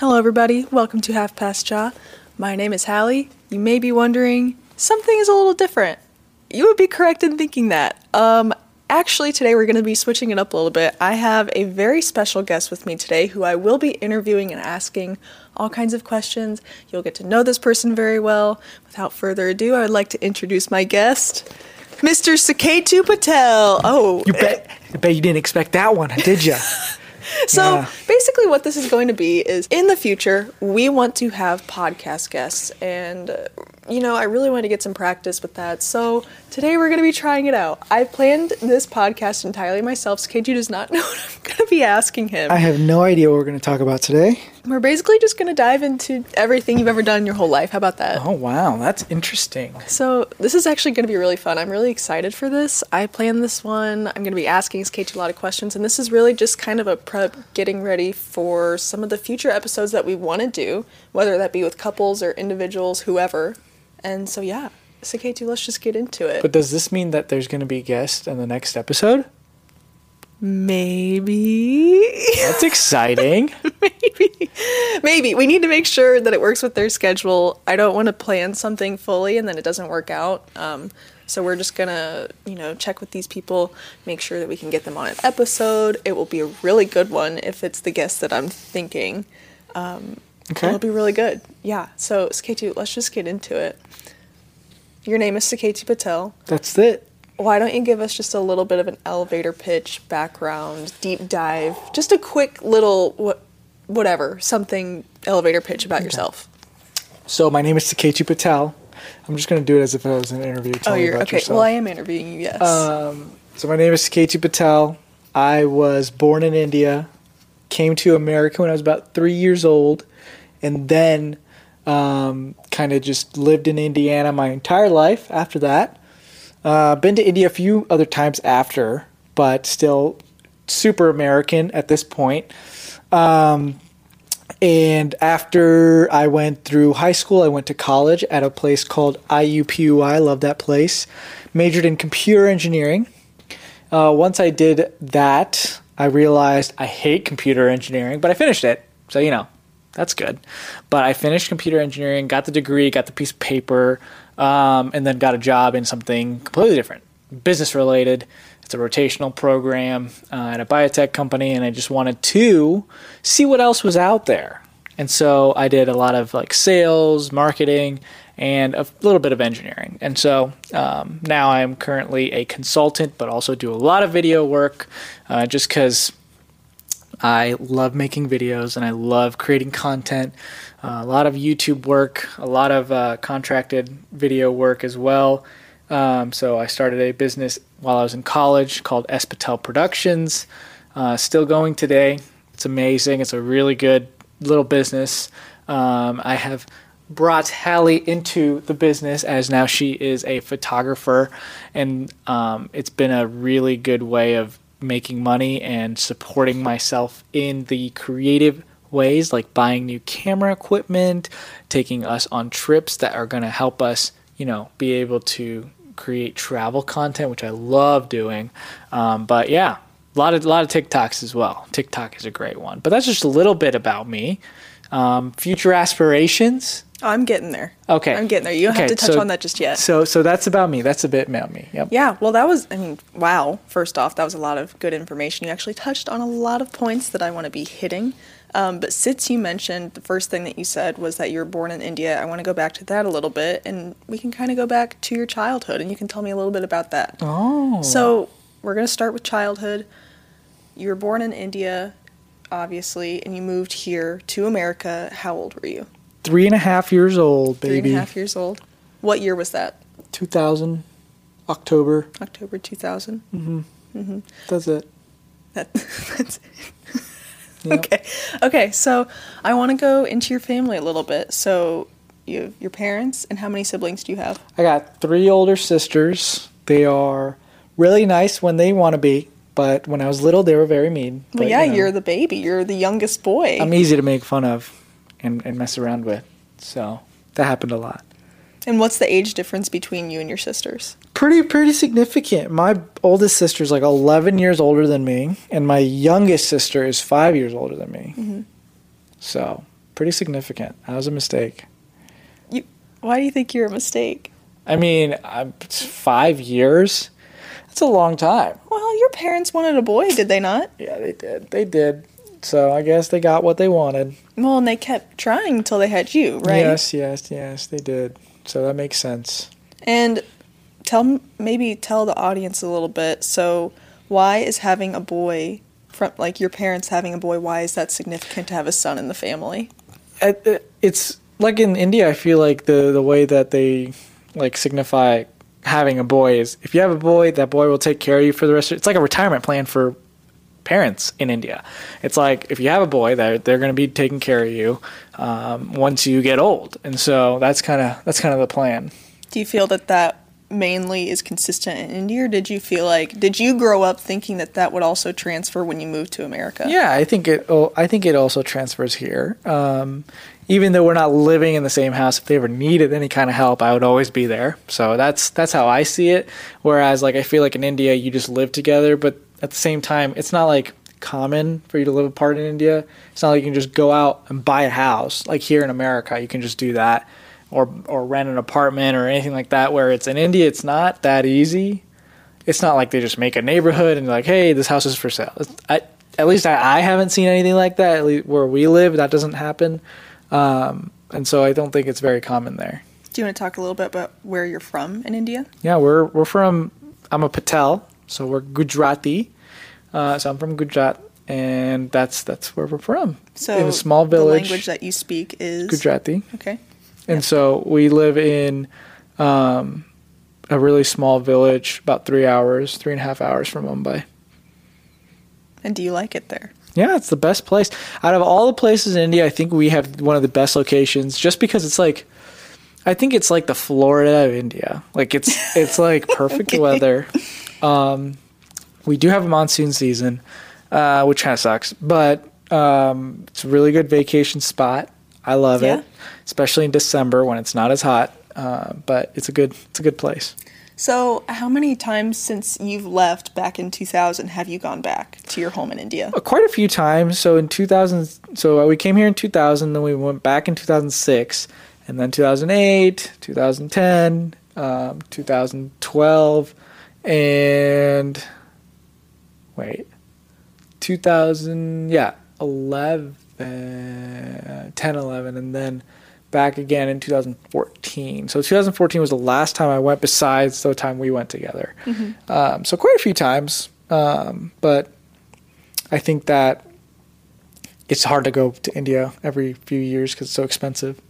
Hello, everybody. Welcome to Half Past Chai. My name is Hallie. You may be wondering, something is a little different. You would be correct in thinking that. Um, actually, today we're going to be switching it up a little bit. I have a very special guest with me today who I will be interviewing and asking all kinds of questions. You'll get to know this person very well. Without further ado, I would like to introduce my guest, Mr. Suketu Patel. Oh, You bet. I bet you didn't expect that one, did you? So Yeah. basically, what this is going to be is in the future, we want to have podcast guests. And, uh, you know, I really want to get some practice with that. So today we're going to be trying it out. I planned this podcast entirely myself, so KG does not know what I'm going to be asking him. I have no idea what we're going to talk about today. we're basically just going to dive into everything you've ever done in your whole life. How about that? Oh wow, that's interesting. So this is actually going to be really fun. I'm really excited for this. I planned this one. I'm going to be asking Skate a lot of questions, and this is really just kind of a prep, getting ready for some of the future episodes that we want to do, whether that be with couples or individuals, whoever. And so yeah, so K2, let's just get into it. But does this mean that there's going to be guests in the next episode? Maybe. That's exciting. maybe maybe we need to make sure that it works with their schedule i don't want to plan something fully and then it doesn't work out um, so we're just gonna you know check with these people make sure that we can get them on an episode it will be a really good one if it's the guest that i'm thinking Okay. it'll be really good yeah so Suketu, let's just get into it your name is Suketu patel That's it. why don't you give us just a little bit of an elevator pitch background deep dive just a quick little what whatever something elevator pitch about yourself So my name is Suketu Patel. I'm just going to do it as if it was an interview. Tell oh you're okay yourself. well i am interviewing you yes Um, so my name is Suketu Patel. I was born in India, came to America when I was about three years old, and then um, kind of just lived in Indiana my entire life after that. Uh, been to India a few other times after, but still super American at this point. Um, and after I went through high school, I went to college at a place called IUPUI. Love that place. Majored in computer engineering. Uh, once I did that, I realized I hate computer engineering, but I finished it. So, you know, that's good. But I finished computer engineering, got the degree, got the piece of paper, um, and then got a job in something completely different, business related. It's a rotational program uh, at a biotech company, and I just wanted to see what else was out there. And so I did a lot of like sales, marketing, and a little bit of engineering. And so um, now I'm currently a consultant, but also do a lot of video work uh, just because I love making videos and I love creating content. Uh, a lot of YouTube work, a lot of uh, contracted video work as well. Um, so I started a business while I was in college called S Patel Productions. Uh, still going today. It's amazing. It's a really good little business. Um, I have brought Hallie into the business as now she is a photographer, and um, it's been a really good way of making money and supporting myself in the creative ways like buying new camera equipment, taking us on trips that are going to help us, you know, be able to create travel content, which I love doing. Um, but yeah, a lot of a lot of TikToks as well. TikTok is a great one. But that's just a little bit about me. Um, future aspirations. I'm getting there Okay, i'm getting there you don't have to touch so- on that just yet So so that's about me. That's a bit about me. Yep. yeah well that was i mean wow first off that was a lot of good information you actually touched on a lot of points that i want to be hitting um, but since you mentioned the first thing that you said was that you were born in india i want to go back to that a little bit and we can kind of go back to your childhood and you can tell me a little bit about that Oh. So we're going to start with childhood. You were born in India, obviously, and you moved here to America. How old were you? Three and a half years old, baby. and a half years old. What year was that? 2000, October. October 2000. Mm-hmm. Mm-hmm. That's it. That, that's Yeah. okay. Okay, so I want to go into your family a little bit. So you have your parents, and how many siblings do you have? I got three older sisters. They are really nice when they want to be, but when I was little, they were very mean. Well, But, yeah, you know, you're the baby. You're the youngest boy. I'm easy to make fun of and, and mess around with. So that happened a lot. and what's the age difference between you and your sisters? Pretty pretty significant. My oldest sister is like 11 years older than me, and my youngest sister is five years older than me. Mm-hmm. So pretty significant. That was a mistake. You, why do you think you're a mistake? I mean, I'm, it's five years. That's a long time. Well, your parents wanted a boy, did they not? Yeah, they did. They did. So I guess they got what they wanted. Well, and they kept trying until they had you, right? Yes, yes, yes, they did. So that makes sense. And tell maybe tell the audience a little bit. So, why is having a boy from like your parents having a boy? Why is that significant to have a son in the family? It- uh, It's like in India. I feel like the the way that they like signify having a boy is if you have a boy, that boy will take care of you for the rest. of It's like a retirement plan for parents in India. It's like if you have a boy, they're they're going to be taking care of you um, once you get old, and so that's kind of that's kind of the plan. Do you feel that that mainly is consistent in India, or did you feel like did you grow up thinking that that would also transfer when you moved to America? Yeah, I think it. Oh, I think it also transfers here. Um, even though we're not living in the same house, if they ever needed any kind of help, I would always be there. So that's that's how I see it. Whereas, like, I feel like in India, you just live together, but at the same time, it's not like common for you to live apart in India. It's not like you can just go out and buy a house. Like here in America, you can just do that, or or rent an apartment or anything like that. Where it's in India, it's not that easy. It's not like they just make a neighborhood and like, hey, this house is for sale. It's- I, at least I, I haven't seen anything like that. At least where we live, that doesn't happen, um, and so I don't think it's very common there. Do you want to talk a little bit about where you're from in India? Yeah, we're we're from. I'm a Patel, so we're Gujarati. Uh, so I'm from Gujarat, and that's that's where we're from. So in a small village. The language that you speak is Gujarati, Okay. and so we live in um, a really small village, about three hours, three and a half hours from Mumbai. And do you like it there? Yeah, it's the best place. Out of all the places in India, I think we have one of the best locations just because it's like I think it's like the Florida of India. Like it's it's like perfect Okay. weather. Um we do have a monsoon season, uh, which kind of sucks, but um, it's a really good vacation spot. I love Yeah. it, especially in December when it's not as hot. Uh, but it's a good it's a good place. So, how many times since you've left back in 2000 have you gone back to your home in India? Uh, quite a few times. So in 2000, so uh, we came here in 2000, then we went back in 2006, and then 2008, 2010, um, 2012, and wait, 2000, yeah, 11, 10, 11, and then back again in 2014. So 2014 was the last time I went, besides the time we went together. Um, so quite a few times, um, but I think that it's hard to go to India every few years because it's so expensive.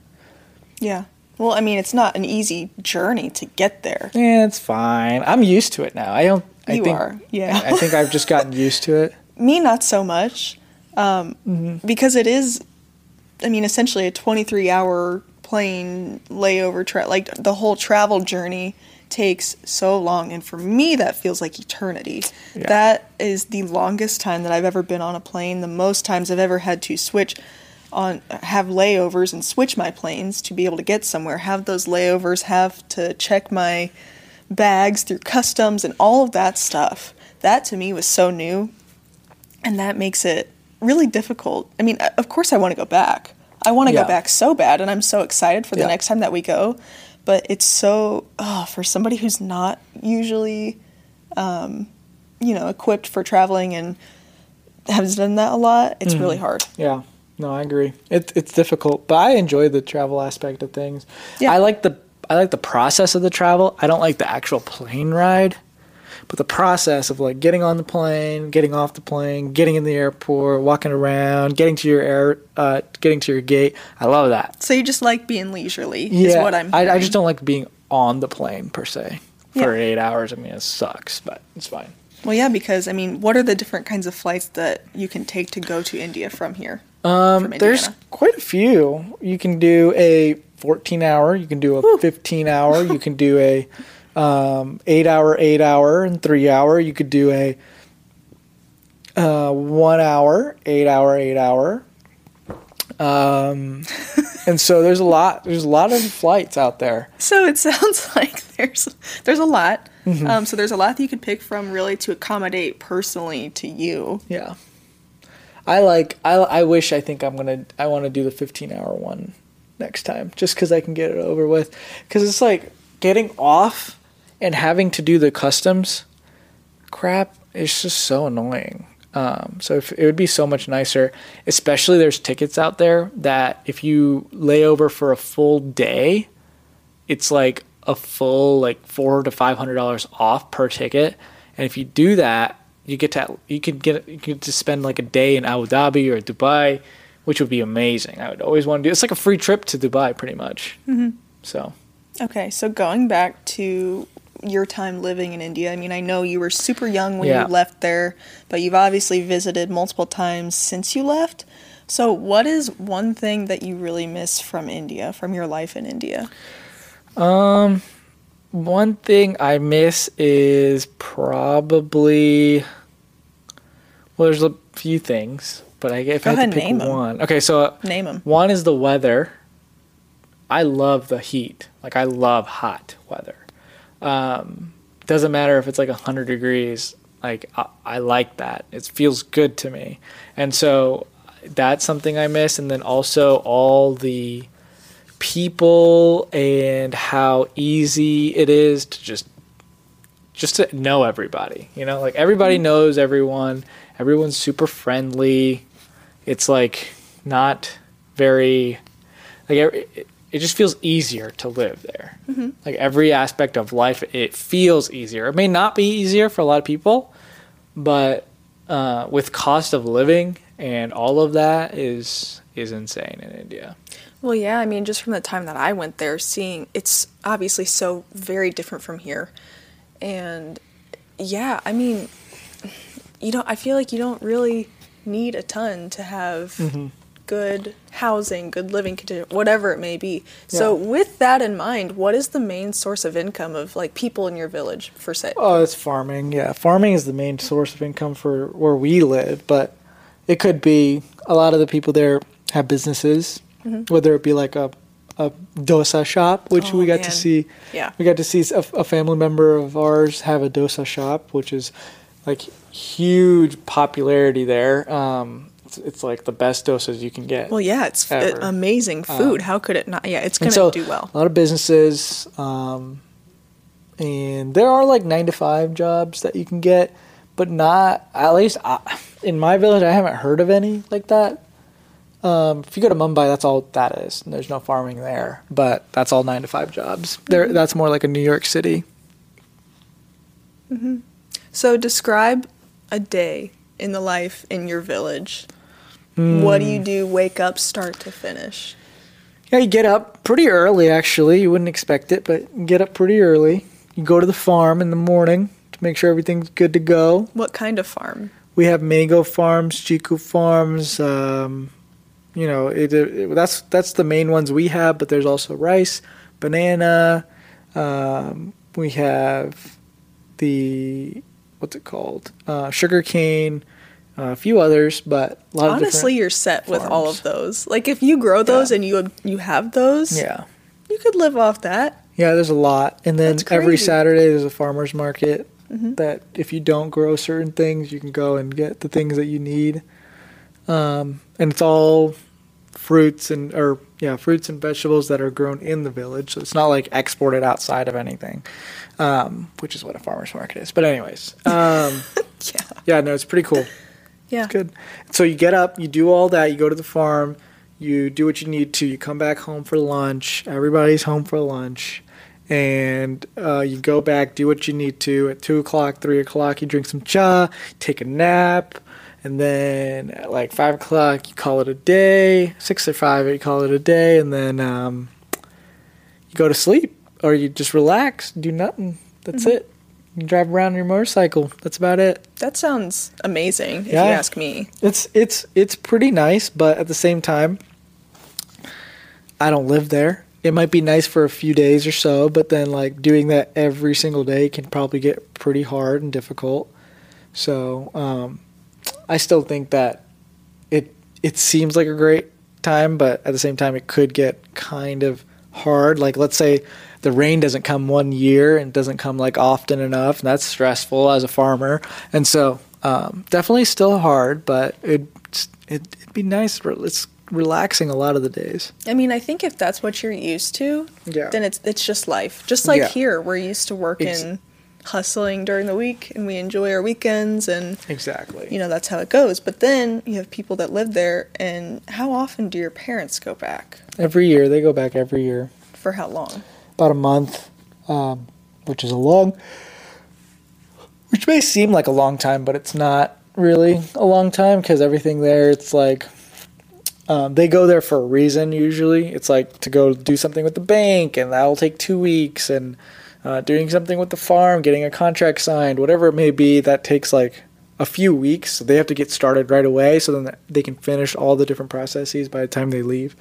Yeah. Well, I mean, it's not an easy journey to get there. Yeah, it's fine. I'm used to it now. I don't. I You think, are, yeah. I think I've just gotten used to it. Me, not so much, um, Mm-hmm. because it is, I mean, essentially a 23 hour plane layover. Tra- like the whole travel journey takes so long, and for me, that feels like eternity. Yeah. That is the longest time that I've ever been on a plane. The most times I've ever had to switch on have layovers and switch my planes to be able to get somewhere have those layovers have to check my bags through customs and all of that stuff that to me was so new and that makes it really difficult i mean of course i want to go back i want to Yeah. go back so bad and i'm so excited for the Yeah. next time that we go but it's so oh, for somebody who's not usually um, you know equipped for traveling and has done that a lot it's really Mm-hmm. hard Yeah, no, I agree. It's it's difficult, but I enjoy the travel aspect of things. Yeah. I like the I like the process of the travel. I don't like the actual plane ride, but the process of like getting on the plane, getting off the plane, getting in the airport, walking around, getting to your air, uh, getting to your gate. I love that. so you just like being leisurely is what i'm I, I just don't like being on the plane per se for Yeah. eight hours. I mean, it sucks, but it's fine. well yeah because i mean what are the different kinds of flights that you can take to go to india from here Um, there's quite a few. You can do a 14 hour. You can do a 15 hour. You can do a um, eight hour, eight hour, and three hour. You could do a uh, one hour, eight hour, eight hour. Um, and so there's a lot. There's a lot of flights out there. So it sounds like there's there's a lot. Mm-hmm. Um, so there's a lot that you could pick from really to accommodate personally to you. Yeah. I like. I I wish. I think I'm gonna. I want to do the 15 hour one next time, just because I can get it over with. Because it's like getting off and having to do the customs crap. is just so annoying. Um, so if, it would be so much nicer, especially there's tickets out there that if you lay over for a full day, it's like a full like four to five hundred dollars off per ticket. And if you do that, you get to you could get you could to spend like a day in Abu Dhabi or Dubai, which would be amazing. I would always want to do. It's like a free trip to Dubai, pretty much. Mm-hmm. So. Okay, so going back to your time living in India? I mean, I know you were super young when Yeah. you left there, but you've obviously visited multiple times since you left. So, what is one thing that you really miss from India, from your life in India? Um, one thing I miss is probably well, there's a few things, but I if Go I had to pick one, okay, so Name them. one is the weather. I love the heat. Like I love hot weather. Um, doesn't matter if it's like hundred degrees. Like I, I like that. It feels good to me, and so that's something I miss. And then also all the people and how easy it is to just just to know everybody. You know, like everybody knows everyone. Everyone's super friendly. It's like not very like it, it just feels easier to live there. Like every aspect of life, it feels easier. It may not be easier for a lot of people, but uh, with cost of living and all of that is is insane in India. Well, yeah, I mean, just from the time that I went there, seeing it's obviously so very different from here. And yeah, I mean, you don't, I feel like you don't really need a ton to have Mm-hmm. good housing, good living conditions, whatever it may be. So, with that in mind, what is the main source of income of like people in your village for say? Oh, it's farming. Yeah, farming is the main source of income for where we live, but it could be a lot of the people there have businesses, whether it be like a a dosa shop, which Oh, we got man. to see. Yeah. we got to see a, a family member of ours have a dosa shop, which is like huge popularity there. Um, it's, it's like the best dosas you can get. Well, yeah, it's f- amazing food. How could it not? Yeah, it's going to so do well. A lot of businesses, um, and there are like nine to five jobs that you can get, but not at least I, in my village. I haven't heard of any like that. Um, if you go to Mumbai, that's all that is. And there's no farming there, but that's all nine to five jobs. There, Mm-hmm. that's more like a New York City. So describe a day in the life in your village. What do you do? Wake up, start to finish. Yeah, you get up pretty early. Actually, you wouldn't expect it, but you get up pretty early. You go to the farm in the morning to make sure everything's good to go. What kind of farm? we have mango farms, chiku farms. Um, you know, it, it, that's that's the main ones we have. But there's also rice, banana. Um, we have the what's it called? Uh, sugar cane. Uh, a few others, but a lot of Honestly, you're set with all of those. Like if you grow those Yeah. and you you have those, yeah, you could live off that. yeah. There's a lot, and then every. Saturday there's a farmers market. Mm-hmm. That if you don't grow certain things, you can go and get the things that you need. um, and it's all fruits and or yeah fruits and vegetables that are grown in the village. So it's not like exported outside of anything um, which is what a farmers market is. But anyways um, Yeah. yeah no it's pretty cool. Yeah. it's good. So you get up you do all that you go to the farm you do what you need to you come back home for lunch everybody's home for lunch and uh, you go back do what you need to. At 2 o'clock 3 o'clock you drink some cha take a nap and then at like 5 o'clock you call it a day 6 or 5 you call it a day and then um, you go to sleep or you just relax do nothing that's Mm-hmm. it you drive around on your motorcycle that's about it That sounds amazing if Yeah. you ask me. it's it's it's pretty nice, but at the same time, I don't live there. It might be nice for a few days or so, but then like doing that every single day can probably get pretty hard and difficult. So um, I still think that it it seems like a great time, but at the same time, it could get kind of hard. Like let's say the rain doesn't come one year and doesn't come like often enough, and that's stressful as a farmer. And so um, definitely still hard, but it it, it'd be nice. It's relaxing a lot of the days. I mean, I think if that's what you're used to, Yeah. then it's it's just life. Just like Yeah. here, we're used to working, Ex- hustling during the week, and we enjoy our weekends, and Exactly. you know that's how it goes. But then you have people that live there, and how often do your parents go back? every year they go back every year, For how long? about a month, um, which is a long, which may seem like a long time, but it's not really a long time because everything there, it's like um, they go there for a reason. Usually, it's like to go do something with the bank, and that'll take two weeks, and uh, doing something with the farm, getting a contract signed, whatever it may be, that takes like a few weeks. So they have to get started right away, so then they can finish all the different processes by the time they leave.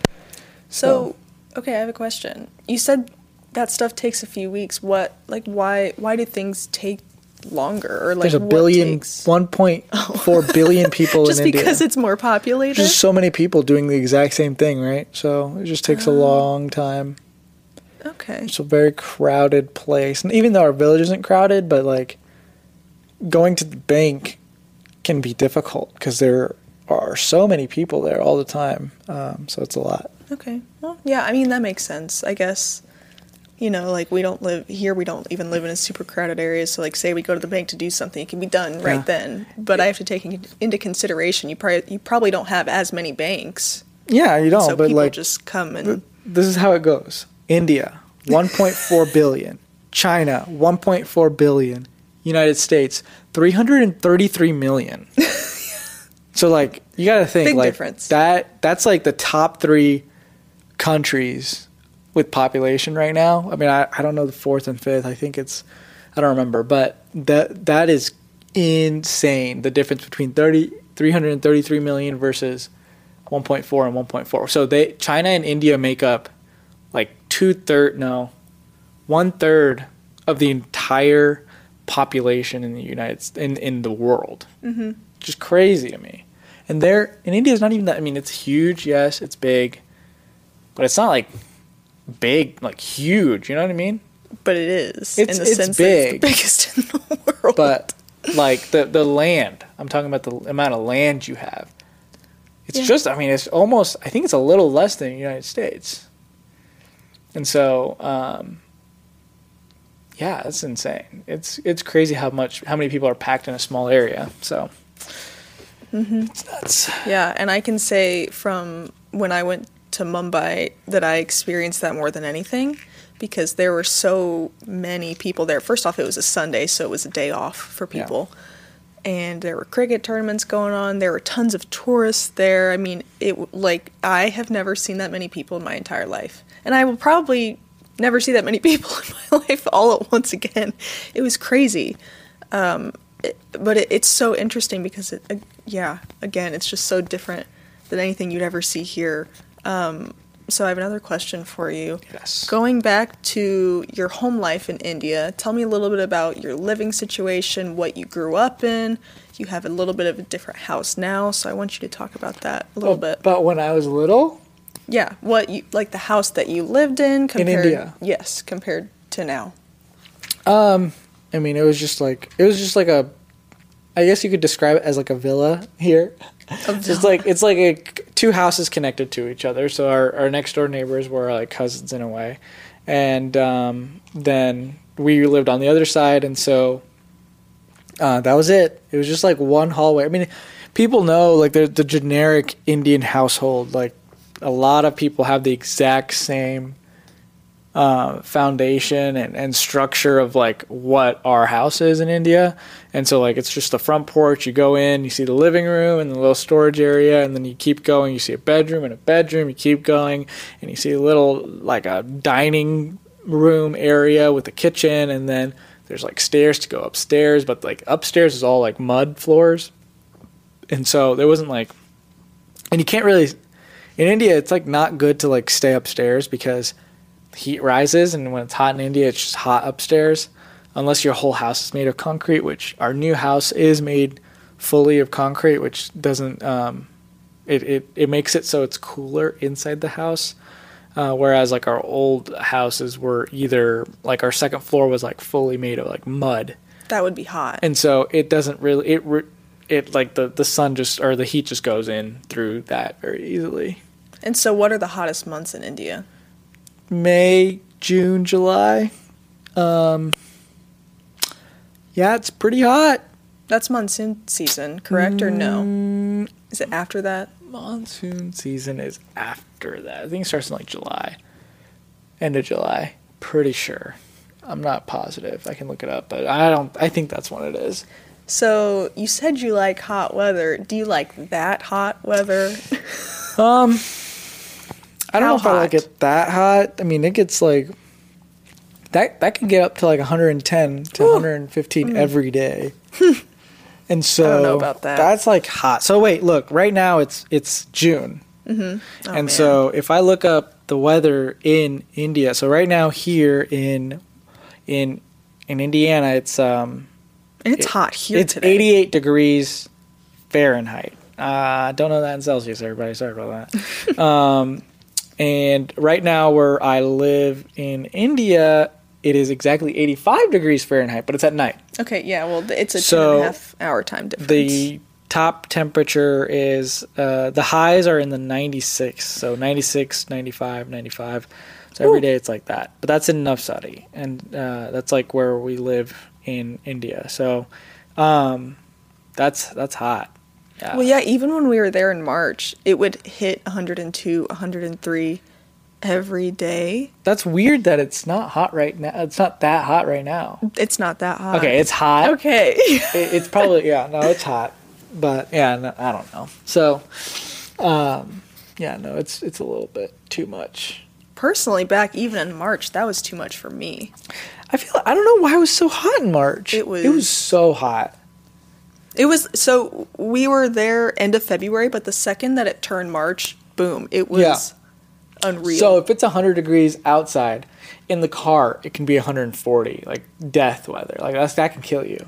So, okay, I have a question. You said that stuff takes a few weeks. What, like, why? Why do things take longer? Or like, There's a billion, takes- 1.4 billion people just in India. because it's more populated. There's just so many people doing the exact same thing, right? So it just takes a long time. Okay. It's a very crowded place, and even though our village isn't crowded, but like going to the bank can be difficult because there are so many people there all the time. Um, so it's a lot. Okay. Well, yeah, I mean, that makes sense. I guess, you know, like we don't live here, we don't even live in a super crowded area. So, like, say we go to the bank to do something, it can be done right Yeah. then. But I have to take into consideration you probably, you probably don't have as many banks. Yeah, you don't, so but people like just come and. this is how it goes India, 1.4 billion. China, 1.4 billion. United States, 333 million. so like you got to think Big like difference. that that's like the top 3 countries with population right now. I mean, I, I don't know the fourth and fifth. I think it's I don't remember, but that that is insane the difference between 30 333 million versus 1.4 and 1.4. So they China and India make up two third no one third of the entire population in the United in in the world. Mm-hmm. Just crazy to me. And there in India is not even that. I mean, it's huge. Yes, it's big, but it's not like big, like huge. You know what I mean? But it is. It's- in the it's sense that it's the big. biggest in the world. But like the the land, I'm talking about the amount of land you have. It's Yeah. just, I mean, it's almost. I think it's a little less than the United States. And so, um, yeah, it's insane. It's it's crazy how much how many people are packed in a small area. So it's nuts. Yeah, and I can say from when I went to Mumbai that I experienced that more than anything because there were so many people there. First off, it was a Sunday, so it was a day off for Yeah. And there were cricket tournaments going on. There were tons of tourists there. I mean, it like I have never seen that many people in my entire life. And I will probably never see that many people in my life all at once again. It was crazy but it, it's so interesting because it, uh, yeah, again, it's just so different than anything you'd ever see here. Um, so I have another question for you. Yes. Going back to your home life in India, tell me a little bit about your living situation, what you grew up in. You have a little bit of a different house now, so I want you to talk about that a little bit. But when I was little, Yeah, what you like the house that you lived in compared India. Yes, compared to now. Um, I mean, it was just like it was just like a. I guess you could describe it as like a villa here. It's like it's like a, two houses connected to each other. So our, our next door neighbors were like cousins in a way, and um, then we lived on the other side, and so uh, that was it. It was just like one hallway. I mean, people know like the the generic Indian household. Like a lot of people have the exact same uh, foundation and, and structure of like what our house is in India. And so like it's just the front porch. You go in, you see the living room and the little storage area, and then you keep going. You see a bedroom and a bedroom. You keep going, and you see a little like a dining room area with a kitchen, and then there's like stairs to go upstairs. But like upstairs is all like mud floors, and so there wasn't like, and you can't really. In India, it's like not good to like stay upstairs because heat rises, and when it's hot in India, it's just hot upstairs. Unless your whole house is made of concrete, which our new house is made fully of concrete, which doesn't um, it, it it makes it so it's cooler inside the house. Uh, whereas like our old houses were either like our second floor was like fully made of like mud, That would be hot. and so it doesn't really it re- it like the the sun just or the heat just goes in through that very easily. And so, what are the hottest months in India? May, June, July. Um, yeah, it's pretty hot. That's monsoon season, correct or no? Mm, Is it after that? monsoon season is after that. I think it starts in like July, end of July. Pretty sure. I'm not positive. I can look it up, but I don't. I think that's when it is. So, you said you like hot weather. Do you like that hot weather? Um, I don't How know if I like it that hot. I mean, it gets like that. That can get up to like 110 to Ooh. 115 every day. and so Mm. don't know about that. That's like hot. So wait, look. Right now it's it's June, Oh, and man. so if I look up the weather in India, so right now here in in in Indiana, it's um it's it- hot here it's today. 88 degrees Fahrenheit. Uh, don't know that in Celsius, everybody. Sorry about that. um, and right now, where I live in India, it is exactly 85 degrees Fahrenheit, but it's at night. Okay, yeah, well, it's a two So, and a half hour time difference. The top temperature is uh, the highs are in the 96, so 96, 95, 95. So every Ooh. day it's like that. But that's in Navsari, and uh, that's like where we live in India. So um, that's that's hot. Yeah. Well, yeah, even when we were there in March, it would hit 102, 103 every day. That's weird that it's not hot right now. It's not that hot right now. It's not that hot. Okay, it's hot. Okay. It, it's probably yeah. No, it's hot. But yeah, no, I don't know. So, um, yeah, no, it's it's a little bit too much. Personally, back even in March, that was too much for me. I feel I don't know why it was so hot in March. It was it was- was so hot. It was so we were there end of February, but the second that it turned March, boom, it was Yeah. unreal. So if it's 100 degrees outside, in the car it can be 140, like death weather. Like that's that can kill you.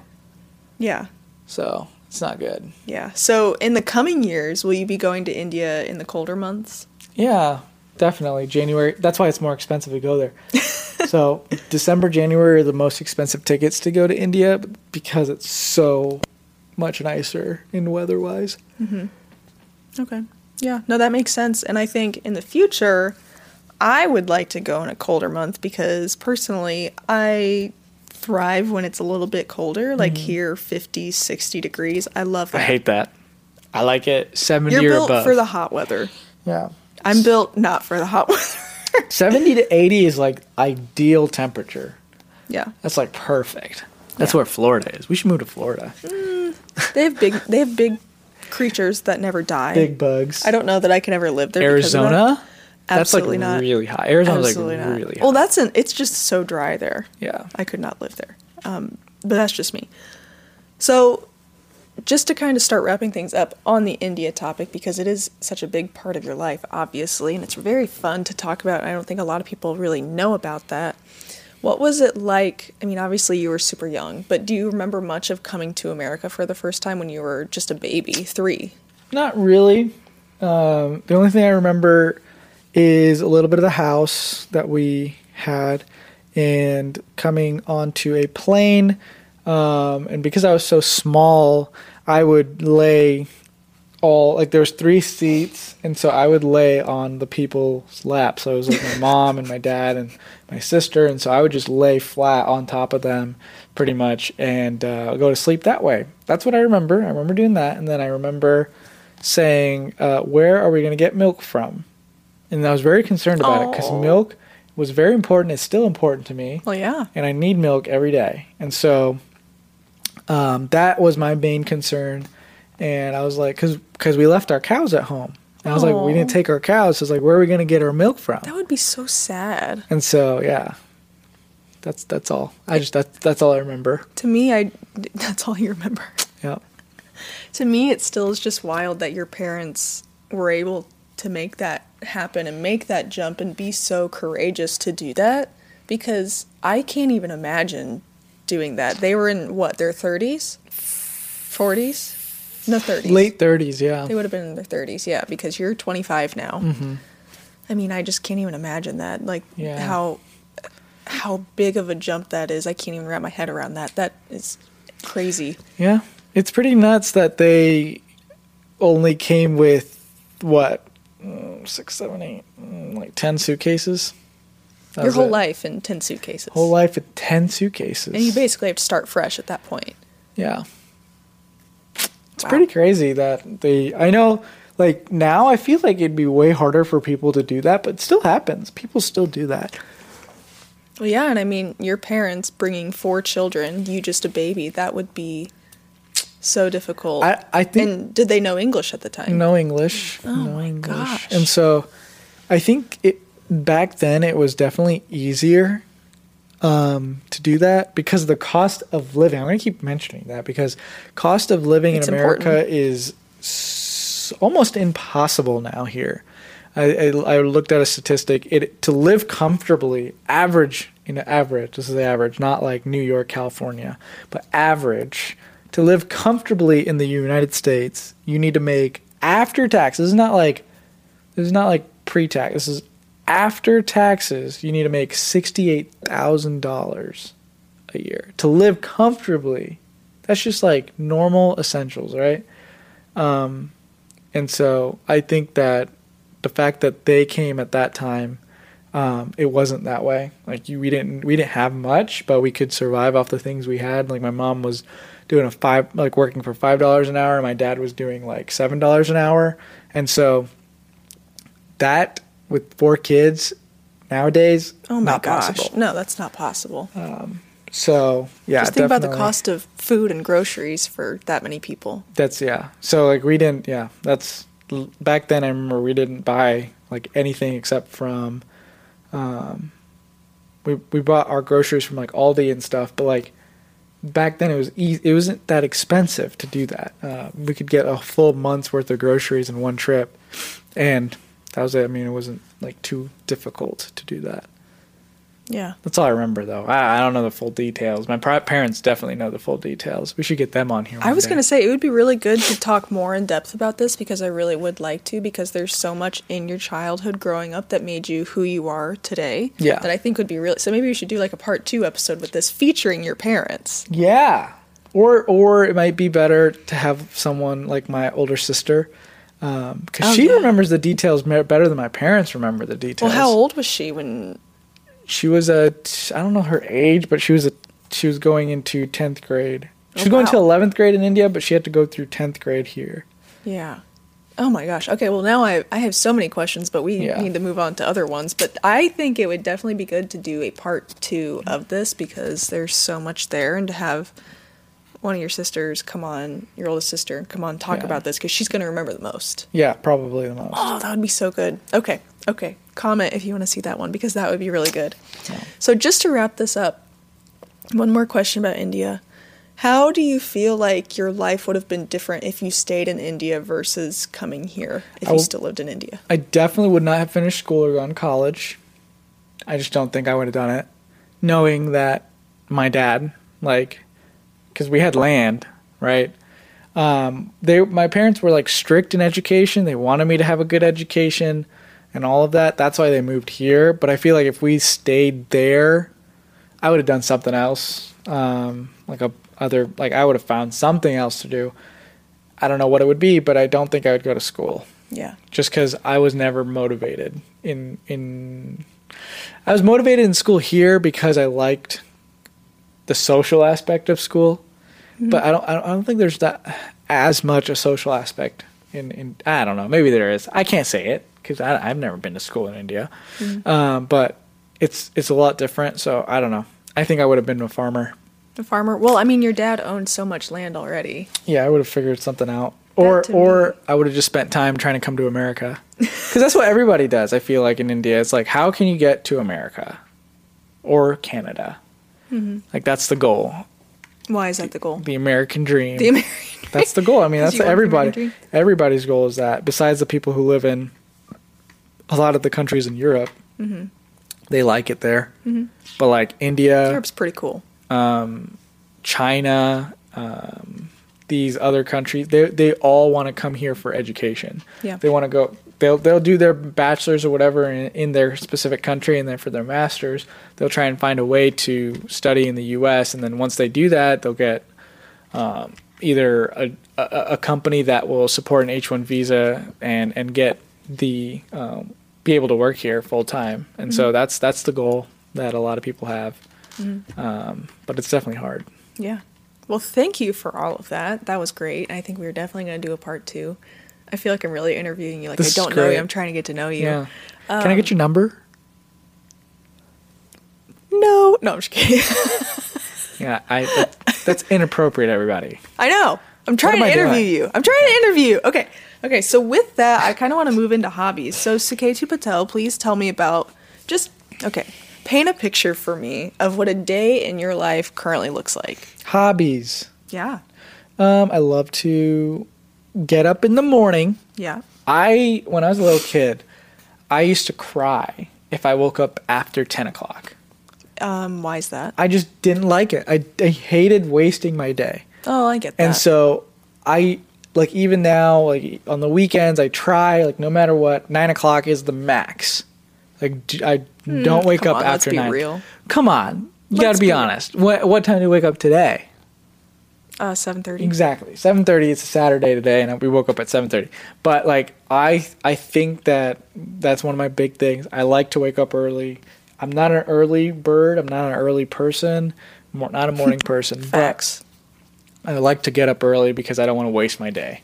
yeah, So it's not good. yeah. So in the coming years, will you be going to India in the colder months? Yeah, definitely. January. That's why it's more expensive to go there. so December, January are the most expensive tickets to go to India because it's so much nicer in weather wise. Okay. Yeah, no, that makes sense. And I think in the future, I would like to go in a colder month because personally, I thrive when it's a little bit colder, like here, 50, 60 degrees. I love that. Mm-hmm. I hate that. I like it 70 You're or built above. for the hot weather. yeah. I'm built not for the hot weather. 70 to 80 is like ideal temperature. yeah. That's like perfect. That's Yeah. where Florida is. We should move to Florida. They have big they have big creatures that never die. Big bugs. I don't know that I can ever live there. because of that. Arizona? That's like not. really hot. Arizona's Absolutely like not. really hot. Well, that's an. It's just so dry there. yeah. I could not live there. Um, but that's just me. So, just to kind of start wrapping things up on the India topic, because it is such a big part of your life, obviously, and it's very fun to talk about. I don't think a lot of people really know about that. What was it like? I mean, obviously, you were super young, but do you remember much of coming to America for the first time when you were just a baby, three? Not really. Um, the only thing I remember is a little bit of the house that we had and coming onto a plane. Um, and because I was so small, I would lay all like there was three seats, and so I would lay on the people's laps. So it was like my mom and my dad and my sister, and so I would just lay flat on top of them, pretty much, and uh, go to sleep that way. That's what I remember. I remember doing that, and then I remember saying, uh, "Where are we going to get milk from?" And I was very concerned about it because milk was very important. It's still important to me Well, yeah. and I need milk every day. And so um, that was my main concern. And I was like, because because we left our cows at home. And I was like, we didn't take our cows. So it's like, where are we going to get our milk from? That would be so sad. And so, yeah, that's that's all. I just that's that's all I remember. To me, I that's all you remember. Yeah, to me it still is just wild that your parents were able to make that happen and make that jump and be so courageous to do that because I can't even imagine doing that. They were in what, their 30s? 40s? No, 30s. late thirties. Yeah, They would have been in their 30s, yeah, because you're 25 now. hmm I mean, I just can't even imagine that. Like Yeah. how how big of a jump that is. I can't even wrap my head around that. That is crazy. yeah. It's pretty nuts that they only came with what mm, six, seven, eight, mm, like ten suitcases. That Your whole it. life in 10 suitcases. whole life with ten suitcases. And you basically have to start fresh at that point. Yeah. It's Wow. pretty crazy that they. I know, like, now I feel like it'd be way harder for people to do that, but still happens. People still do that. Well, yeah, and I mean, your parents bringing four children, you just a baby, that would be so difficult. I, I think. and did they know English at the time? no English. Oh no my English. gosh. And so I think it back then it was definitely easier um, to do that because the cost of living. I'm going to keep mentioning that because cost of living It's in America important. is s- almost impossible now here. I, I, I looked at a statistic. It to live comfortably, average, you know, average. This is the average, not like New York, California, but average. To live comfortably in the United States, you need to make after taxes. This is not like this is not like pre-tax. This is after taxes. You need to make sixty-eight thousand dollars a year to live comfortably. That's just like normal essentials, right? Um, and so I think that the fact that they came at that time, um, it wasn't that way. Like you, we didn't we didn't have much, but we could survive off the things we had. Like my mom was doing a five, like working for five dollars an hour, and my dad was doing like seven dollars an hour, and so that with four kids nowadays, oh my not gosh. possible. No, that's not possible. So yeah, just think about the cost of food and groceries for that many people. That's yeah. So like we didn't yeah. That's back then. I remember we didn't buy like anything except from, um, we we bought our groceries from like Aldi and stuff. But like back then it was e- it wasn't that expensive to do that. Uh, we could get a full month's worth of groceries in one trip, and that was it. I mean, it wasn't like too difficult to do that. Yeah. That's all I remember though. I, I don't know the full details. My pri- parents definitely know the full details. We should get them on here. I was going to say it would be really good to talk more in depth about this because I really would like to because there's so much in your childhood growing up that made you who you are today. Yeah. That I think would be really so maybe we should do like a part 2 episode with this featuring your parents. Yeah. Or or it might be better to have someone like my older sister, Um, because Oh, she yeah. remembers the details better than my parents remember the details. Well, how old was she when She was a I don't know her age, but she was a she was going into tenth grade. She Oh, was going to oh, eleventh grade in India, but she had to go through tenth grade here. Yeah. Oh my gosh. Okay, well now I I have so many questions, but we Yeah. need to move on to other ones. But I think it would definitely be good to do a part 2 of this because there's so much there and to have one of your sisters come on, your oldest sister, come on talk Yeah. about this because she's going to remember the most. Yeah, probably the most. Oh, that would be so good. Okay. Okay. Comment if you want to see that one because that would be really good. Yeah. So, just to wrap this up, one more question about India. How do you feel like your life would have been different if you stayed in India versus coming here if I you still lived in India? I definitely would not have finished school or gone to college. I just don't think I would have done it, knowing that my dad, like, because we had land, right? Um, they, my parents were like strict in education. They wanted me to have a good education and all of that. That's why they moved here. But I feel like if we stayed there, I would have done something else. Um, like a other, like I would have found something else to do. I don't know what it would be, but I don't think I would go to school Yeah. just because I was never motivated in in. I was motivated in school here because I liked the social aspect of school, but I don't. I don't- I don't think there's that as much a social aspect in. in I don't know. Maybe there is. I can't say it because I've never been to school in India, um, but it's it's a lot different. So I don't know. I think I would have been a farmer. A farmer. Well, I mean, your dad owned so much land already. Yeah, I would have figured something out. Or or I would have just spent time trying to come to America. Cuz that's what everybody does. I feel like in India it's like how can you get to America or Canada? Mm-hmm. Like that's the goal. Why is that the goal? The American dream. The American. that's the goal. I mean, that's you want the everybody everybody's goal is that besides the people who live in a lot of the countries in Europe. Mm-hmm. They like it there. But like India, Europe's pretty cool. China, um, these other countries, they they all want to come here for education. Yeah. They want to go. They'll they'll do their bachelor's or whatever in, in their specific country, and then for their masters, they'll try and find a way to study in the U.S. And then once they do that, they'll get um, either a, a, a company that will support an H1 visa and and get the um, be able to work here full time. And so that's that's the goal that a lot of people have. Um, but it's definitely hard. Yeah. Well, thank you for all of that. That was great. I think we're definitely going to do a part two. I feel like I'm really interviewing you. Like This I don't know you. I'm trying to get to know you. Yeah. Can I get your number? No, no, I'm just kidding. Yeah, I that, that's inappropriate, everybody. I know. I'm trying to I interview doing? you. I'm trying to interview you. Okay. Okay. So with that, I kind of want to move into hobbies. So Suketu Patel, please tell me about just okay. Paint a picture for me of what a day in your life currently looks like. Hobbies. Yeah. Um, I love to get up in the morning. Yeah. I when I was a little kid, I used to cry if I woke up after ten o'clock. Um. Why is that? I just didn't like it. I, I hated wasting my day. Oh, I get that. And so I like even now, like on the weekends, I try like no matter what. Nine o'clock is the max. Like I don't wake Hmm, come up on, let's after be nine. real. Come on, you got Let's to be be honest. What what time do you wake up today? Uh, seven thirty. Exactly, seven thirty. It's a Saturday today, and we woke up at seven thirty. But like I I think that that's one of my big things. I like to wake up early. I'm not an early bird. I'm not an early person. More, not a morning person. but Facts. I like to get up early because I don't want to waste my day.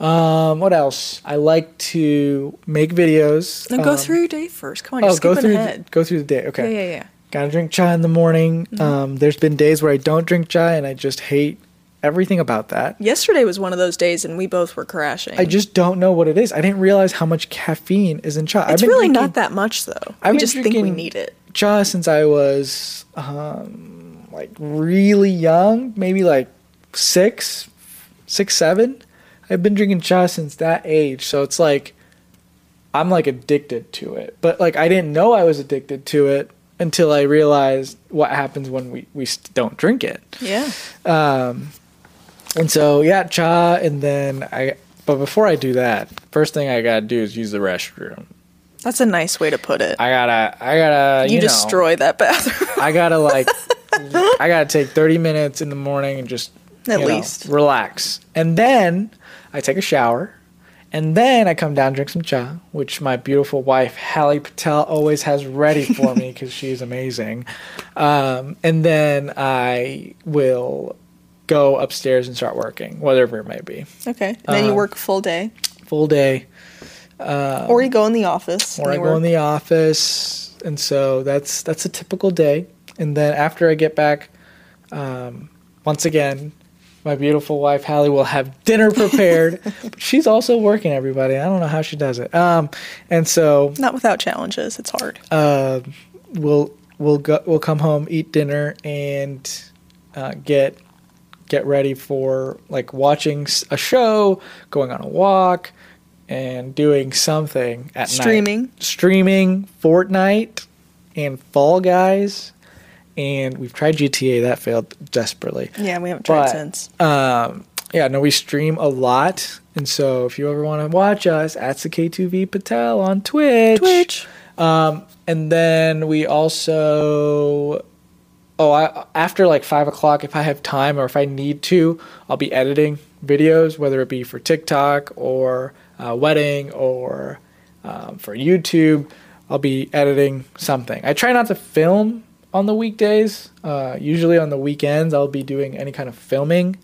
Um, what else? I like to make videos. Go Um, through your day first. Come on, Oh, you're go skipping through ahead. go through the day. Okay. Yeah, yeah, yeah. Gotta drink chai in the morning. Um, there's been days where I don't drink chai, and I just hate everything about that. Yesterday was one of those days, and we both were crashing. I just don't know what it is. I didn't realize how much caffeine is in chai. I've been really drinking not that much, though. I've just think we need it. chai since I was um, like really young, maybe like six, six, seven. I've been drinking chai since that age, so it's like I'm like addicted to it. But like I didn't know I was addicted to it until I realized what happens when we we don't drink it. Yeah. Um, and so yeah, cha, and then I. But before I do that, first thing I gotta do is use the restroom. That's a nice way to put it. I gotta, I gotta, you you, know, destroy that bathroom. I gotta like, I gotta take thirty minutes in the morning and just At you know, least. relax, and then I take a shower, and then I come down drink some cha, which my beautiful wife Hallie Patel always has ready for me because she's amazing, um, and then I will go upstairs and start working, whatever it may be, okay. And then you Uh, work full day. full day. or you go in the office. or I you go in the office, and so that's that's a typical day. And then after I get back, um, once again, my beautiful wife Hallie will have dinner prepared. she's also working. Everybody, I don't know how she does it. Um, and so Not without challenges. It's hard. uh, we'll we'll go we'll come home, eat dinner, and uh, get get ready for like watching a show, going on a walk, and doing something at night. Streaming. streaming Fortnite and Fall Guys, and we've tried GTA. That failed desperately. Yeah, we haven't tried But, since. Um, yeah, no, we stream a lot, and so if you ever want to watch us, at the K2V Patel on Twitch. Twitch. Um, and then we also, oh, I, after like five o'clock, if I have time or if I need to, I'll be editing videos, whether it be for TikTok or uh, wedding or um, for YouTube. I'll be editing something. I try not to film on the weekdays. Uh, usually on the weekends, I'll be doing any kind of filming.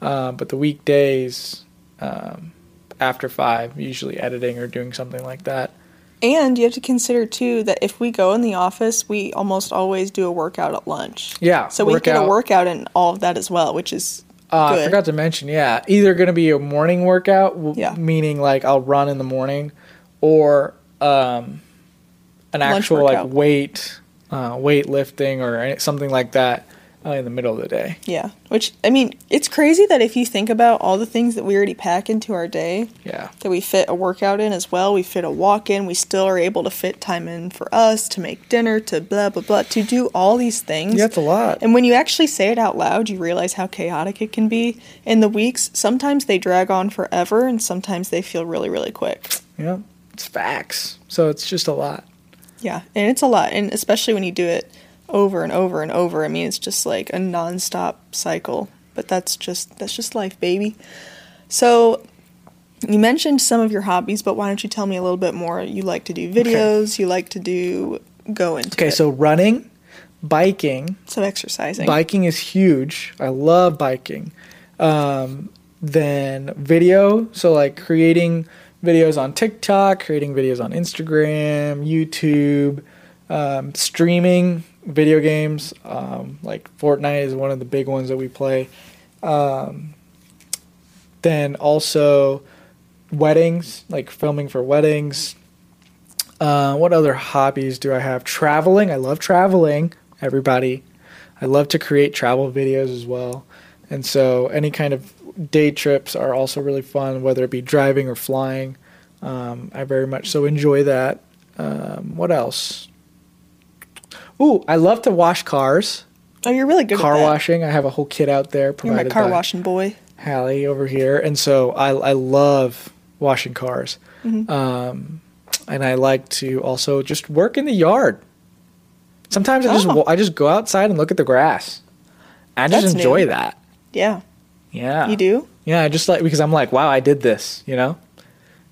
Um, but the weekdays, um, after five, usually editing or doing something like that. And you have to consider too that if we go in the office, we almost always do a workout at lunch. Yeah, So we get a workout. and all of that as well, which is Uh. I forgot to mention, yeah, either going to be a morning workout, w- Yeah. meaning like I'll run in the morning, or um, an Lunch actual workout. like weight, uh, weight lifting or something like that uh, in the middle of the day. Yeah. Which I mean, it's crazy that if you think about all the things that we already pack into our day, Yeah, that we fit a workout in as well, we fit a walk in, we still are able to fit time in for us to make dinner, to blah blah blah, to do all these things. yeah, it's a lot. And when you actually say it out loud, you realize how chaotic it can be. In the weeks, sometimes they drag on forever and sometimes they feel really, really quick. Yeah, it's facts. So it's just a lot. Yeah, and it's a lot. And especially when you do it over and over and over, I mean, it's just like a nonstop cycle but that's just that's just life, baby. So you mentioned some of your hobbies, but why don't you tell me a little bit more? You like to do videos, you like to do go into Okay, it. so running, biking. some exercising. Biking is huge. I love biking. Um, then video, so like creating videos on TikTok, creating videos on Instagram, YouTube, um, streaming video games. Um, like Fortnite is one of the big ones that we play. Um, then also weddings, like filming for weddings. Uh, what other hobbies do I have? Traveling. I love traveling. Everybody. I love to create travel videos as well. And so any kind of day trips are also really fun, whether it be driving or flying. Um, I very much so enjoy that. Um, what else? Ooh, I love to wash cars. oh, you're really good car at car washing. I have a whole kit out there You're my car washing boy. Hallie over here, and so I I love washing cars. Mm-hmm. Um, and I like to also just work in the yard. Sometimes I just Oh. I just go outside and look at the grass. I just That's enjoy new. that. Yeah, Yeah. you do. Yeah, I just like because I'm like, wow, I did this, you know?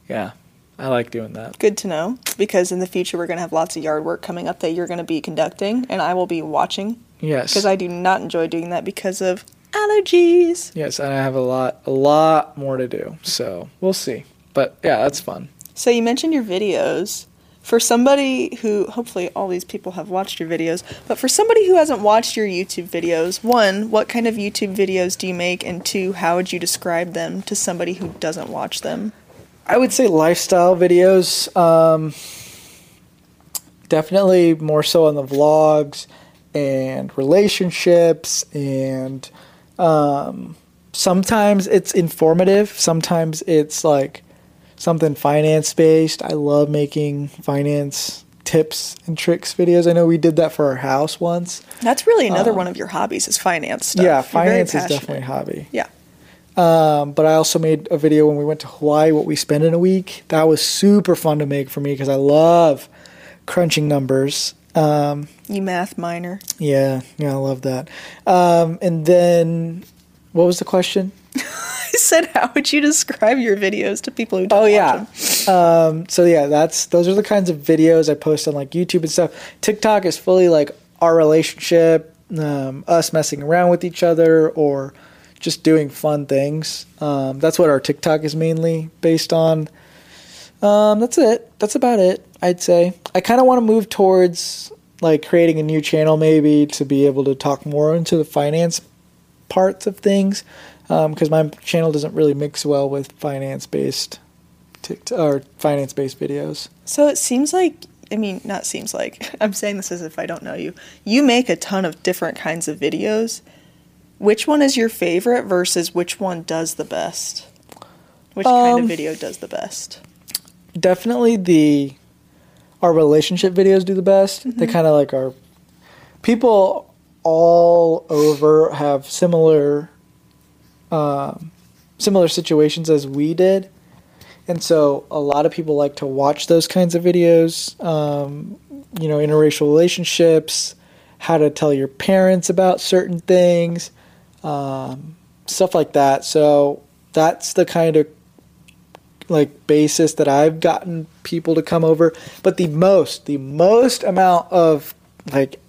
Yeah. I like doing that. Good to know because in the future we're going to have lots of yard work coming up that you're going to be conducting, and I will be watching Yes. because I do not enjoy doing that because of allergies. Yes, and I have a lot a lot more to do. So, we'll see. But yeah, that's fun. So you mentioned your videos. For somebody who, hopefully, all these people have watched your videos, but for somebody who hasn't watched your YouTube videos, one, what kind of YouTube videos do you make? And two, how would you describe them to somebody who doesn't watch them? I would say lifestyle videos. Um, definitely more so on the vlogs and relationships, and um, sometimes it's informative. Sometimes it's like something finance based. I love making finance tips and tricks videos. I know we did that for our house once. That's really another one of your hobbies is finance stuff. Yeah, You're finance is definitely a hobby. Yeah. Um, but I also made a video when we went to Hawaii, what we spend in a week. That was super fun to make for me because I love crunching numbers. Um, You math minor. yeah, yeah, I love that. Um, and then, what was the question? I said, how would you describe your videos to people who don't Oh yeah. Um, so yeah, that's those are the kinds of videos I post on like YouTube and stuff. TikTok is fully like our relationship, um, us messing around with each other, or just doing fun things. Um, that's what our TikTok is mainly based on. Um, that's it. That's about it. I'd say. I kind of want to move towards like creating a new channel maybe to be able to talk more into the finance parts of things because my channel doesn't really mix well with finance based TikTok or finance based videos. So it seems like, I mean, not seems like, I'm saying this as if I don't know you. You make a ton of different kinds of videos. Which one is your favorite versus which one does the best? Which kind of Um, video does the best? Definitely the our relationship videos do the best. They kind of like our people all over have similar um, similar situations as we did. And so a lot of people like to watch those kinds of videos, um, you know, interracial relationships, how to tell your parents about certain things, um, stuff like that. So that's the kind of like basis that I've gotten people to come over. But the most, the most amount of like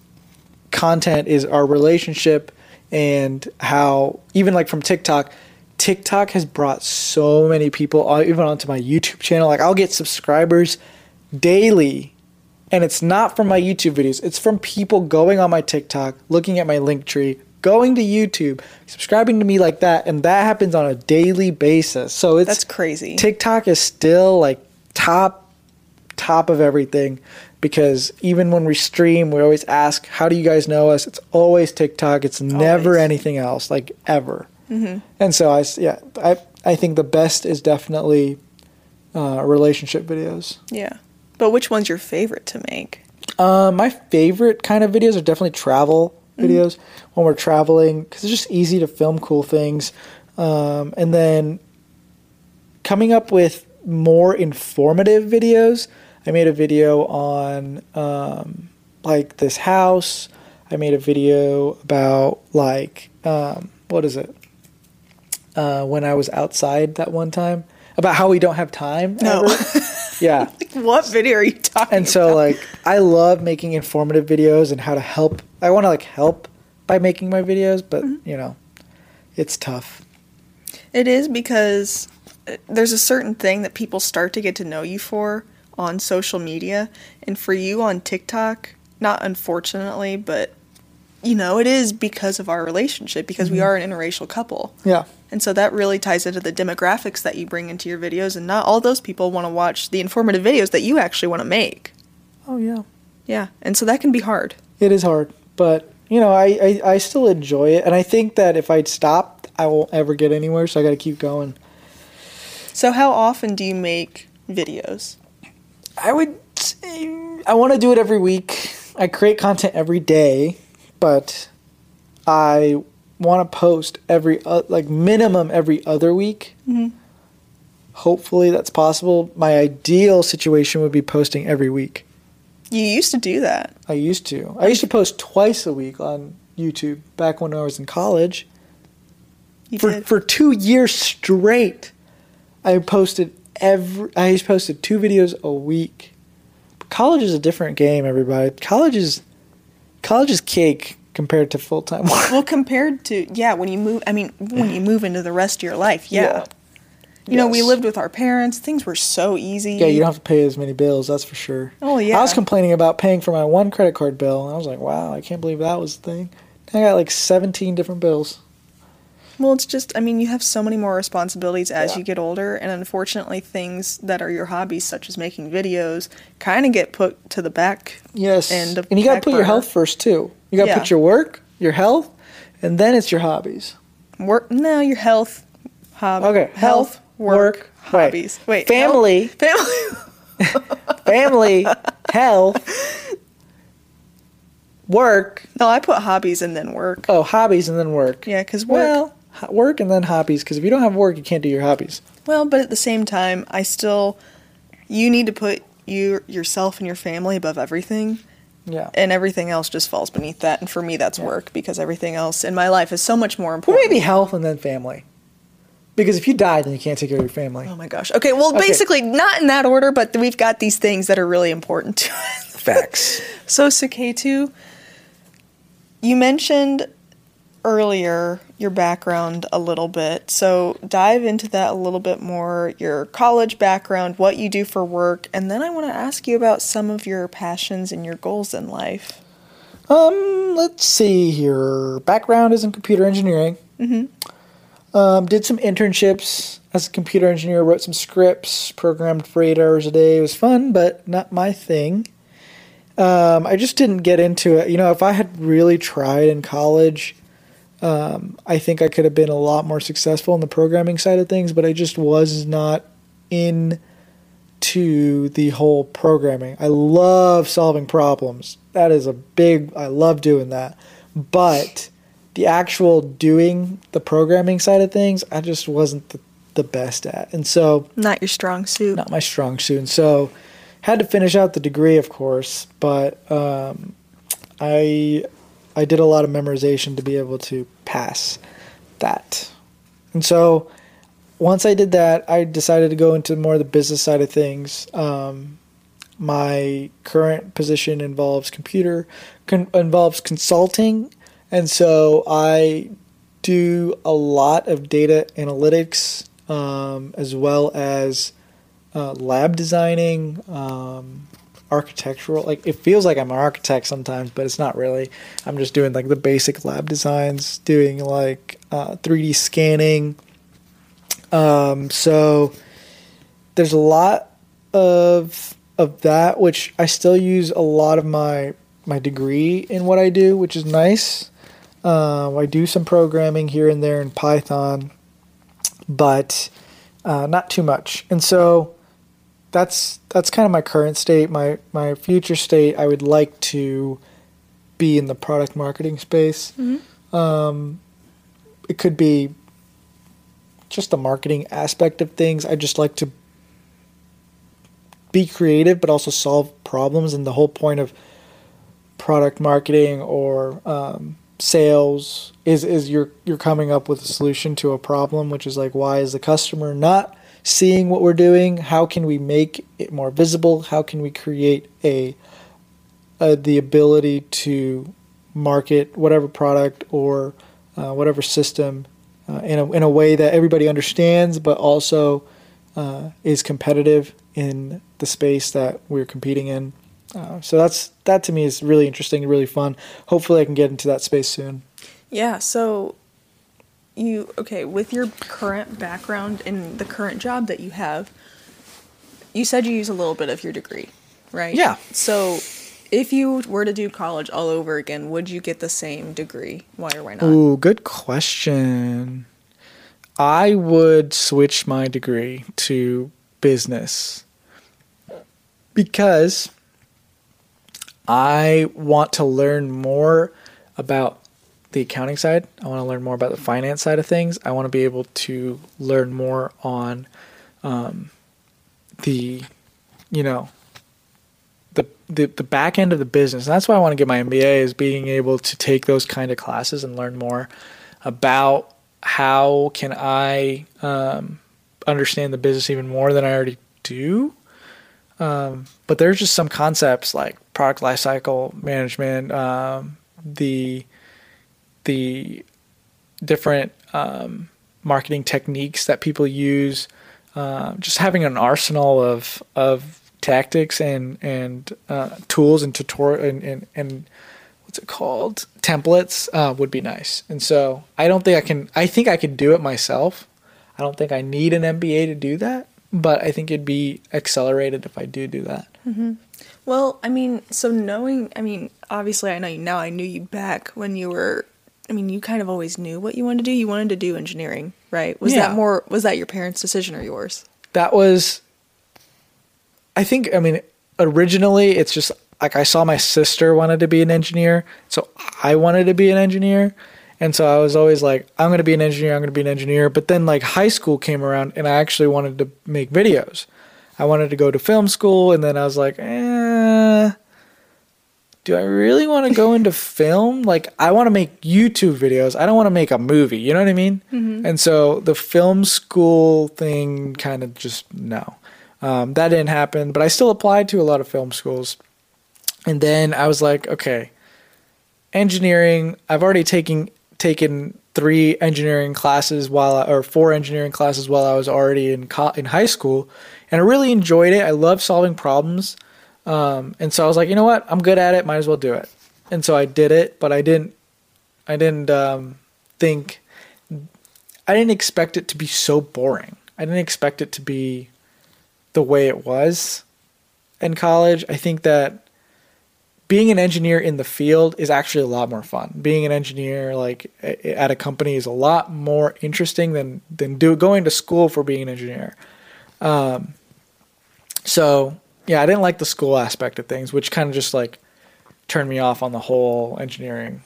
content is our relationship and how even like from TikTok, TikTok has brought so many people uh, even onto my YouTube channel. Like I'll get subscribers daily and it's not from my YouTube videos. It's from people going on my TikTok, looking at my link tree, going to YouTube, subscribing to me like that, and that happens on a daily basis. So it's That's crazy. TikTok is still like top top of everything because even when we stream, we always ask, "How do you guys know us?" It's always TikTok. It's never anything else, like ever. Mm-hmm. And so I, yeah, I I think the best is definitely uh, relationship videos. yeah. But which one's your favorite to make? Uh, my favorite kind of videos are definitely travel videos when we're traveling because it's just easy to film cool things. Um, and then coming up with more informative videos. I made a video on um, like this house. I made a video about like um, what is it? uh, when I was outside that one time about how we don't have time. No. yeah. What video are you talking And so about? like I love making informative videos and how to help. I want to like help by making my videos, but Mm-hmm. you know, it's tough. It is because uh, there's a certain thing that people start to get to know you for on social media. And for you on TikTok, not unfortunately, but you know, it is because of our relationship, because we are an interracial couple. Yeah. And so that really ties into the demographics that you bring into your videos. And not all those people want to watch the informative videos that you actually want to make. Oh yeah. Yeah. And so that can be hard. It is hard, but you know, I, I, I still enjoy it, and I think that if I'd stopped, I won't ever get anywhere. So I got to keep going. So, how often do you make videos? I would say I want to do it every week. I create content every day, but I want to post every uh, like minimum every other week. Mhm. Hopefully that's possible. My ideal situation would be posting every week. You used to do that. I used to. I used to post twice a week on YouTube back when I was in college. You for did. for two years straight. I posted every. I used posted two videos a week. But college is a different game, everybody. College is college is cake compared to full time work. Well, compared to yeah, when you move, I mean, when you move into the rest of your life, yeah. Yeah. You know, we lived with our parents. Things were so easy. Yeah, you don't have to pay as many bills. That's for sure. Oh, yeah. I was complaining about paying for my one credit card bill, and I was like, "Wow, I can't believe that was the thing." I got like seventeen different bills. Well, it's just, I mean, you have so many more responsibilities as Yeah. you get older, and unfortunately, things that are your hobbies, such as making videos, kind of get put to the back. Yes, And and, you got to put your health first too. You got to Yeah. put your work, your health, and then it's your hobbies. Work, no, your health, hob- Okay, health, health, work, work, right. hobbies. Wait, Family. health- family. family, health, work. no, I put hobbies and then work. Oh, hobbies and then work. Yeah, because work. Well, work and then hobbies. Because if you don't have work, you can't do your hobbies. Well, but at the same time, I still you need to put you yourself and your family above everything, Yeah. and everything else just falls beneath that. And for me, that's Yeah. work because everything else in my life is so much more Well, important. maybe health and then family. Because if you die, then you can't take care of your family. Oh my gosh. Okay, well, Okay. basically not in that order, but we've got these things that are really important to us. Facts. So, Suketu, you mentioned earlier your background a little bit. So, dive into that a little bit more your college background, what you do for work, and then I want to ask you about some of your passions and your goals in life. Um, let's see here. Background is in computer engineering. Mm-hmm. Um, did some internships as a computer engineer. Wrote some scripts. Programmed for eight hours a day. It was fun, but not my thing. Um, I just didn't get into it. You know, if I had really tried in college, um, I think I could have been a lot more successful in the programming side of things. But I just was not in to the whole programming. I love solving problems. That is a big I love doing that. But the actual doing the programming side of things, I just wasn't the, the best at. And so Not your strong suit. not my strong suit. And so had to finish out the degree of course, but um, I I did a lot of memorization to be able to pass that. And so once I did that, I decided to go into more of the business side of things. Um, my current position involves computer con- involves consulting, and so I do a lot of data analytics um, as well as uh, lab designing, um, architectural. Like it feels like I'm an architect sometimes, but it's not really. I'm just doing like the basic lab designs, doing like uh, 3D scanning. Um, so there's a lot of of that, which I still use a lot of my my degree in what I do, which is nice. Um, I do some programming here and there in Python, but uh, not too much. And so that's that's kind of my current state. My my future state, I would like to be in the product marketing space. Um, it could be just the marketing aspect of things. I just like to be creative, but also solve problems. And the whole point of product marketing or um, sales is is you're you're coming up with a solution to a problem which is like why is the customer not seeing what we're doing how can we make it more visible how can we create a, a the ability to market whatever product or uh, whatever system uh, in a in a way that everybody understands but also uh, is competitive in the space that we're competing in uh, so that's that to me is really interesting and really fun. Hopefully, I can get into that space soon. Yeah. So you okay with your current background and the current job that you have? You said you use a little bit of your degree, right? Yeah. So if you were to do college all over again, would you get the same degree? Why or why not? Ooh, good question. I would switch my degree to business because I want to learn more about the accounting side. I want to learn more about the finance side of things. I want to be able to learn more on um, the, you know, the, the the back end of the business. And that's why I want to get my MBA is being able to take those kind of classes and learn more about how can I um, understand the business even more than I already do. Um, but there's just some concepts like product lifecycle management, um, the the different um, marketing techniques that people use, uh, just having an arsenal of of tactics and and uh, tools and tutorial and, and, and what's it called templates uh, would be nice. And so I don't think I can. I think I could do it myself. I don't think I need an MBA to do that but I think it'd be accelerated if I do do that. Mm-hmm. Well, I mean, so knowing, I mean, obviously I know you now. I knew you back when you were. I mean, you kind of always knew what you wanted to do. You wanted to do engineering, right? Was yeah. that more? Was that your parents' decision or yours? That was. I think. I mean, originally it's just like I saw my sister wanted to be an engineer, so I wanted to be an engineer. And so I was always like, I'm going to be an engineer, I'm going to be an engineer. But then like high school came around and I actually wanted to make videos. I wanted to go to film school and then I was like, eh, do I really want to go into film? Like I want to make YouTube videos. I don't want to make a movie. You know what I mean? Mm-hmm. And so the film school thing kind of just no. Um, that didn't happen, but I still applied to a lot of film schools. And then I was like, okay, engineering, I've already taken taken three engineering classes while I, or four engineering classes while I was already in co- in high school, and I really enjoyed it. I love solving problems, um, and so I was like, you know what, I'm good at it. Might as well do it. And so I did it, but I didn't. I didn't um, think. I didn't expect it to be so boring. I didn't expect it to be the way it was in college. I think that being an engineer in the field is actually a lot more fun. Being an engineer like at a company is a lot more interesting than than do going to school for being an engineer. Um, so yeah, I didn't like the school aspect of things, which kind of just like turned me off on the whole engineering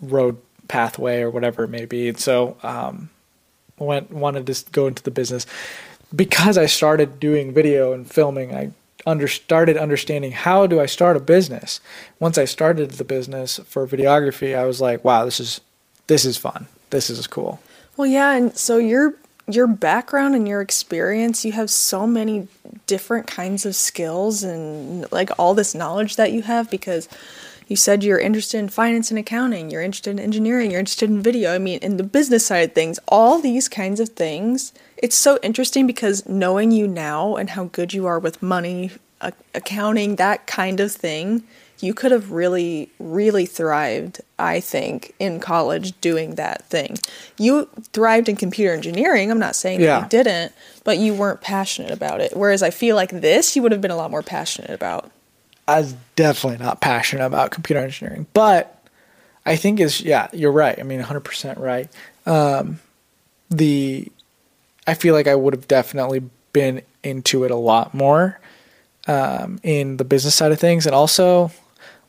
road pathway or whatever it may be. And so um, went wanted to go into the business because I started doing video and filming. I under started understanding how do I start a business. Once I started the business for videography, I was like, wow, this is this is fun. This is cool. Well, yeah, and so your your background and your experience, you have so many different kinds of skills and like all this knowledge that you have because you said you're interested in finance and accounting, you're interested in engineering, you're interested in video. I mean, in the business side of things, all these kinds of things. It's so interesting because knowing you now and how good you are with money, accounting, that kind of thing, you could have really, really thrived, I think, in college doing that thing. You thrived in computer engineering. I'm not saying yeah. that you didn't, but you weren't passionate about it. Whereas I feel like this, you would have been a lot more passionate about. I was definitely not passionate about computer engineering, but I think is yeah, you're right. I mean, 100% right. Um, the I feel like I would have definitely been into it a lot more um, in the business side of things, and also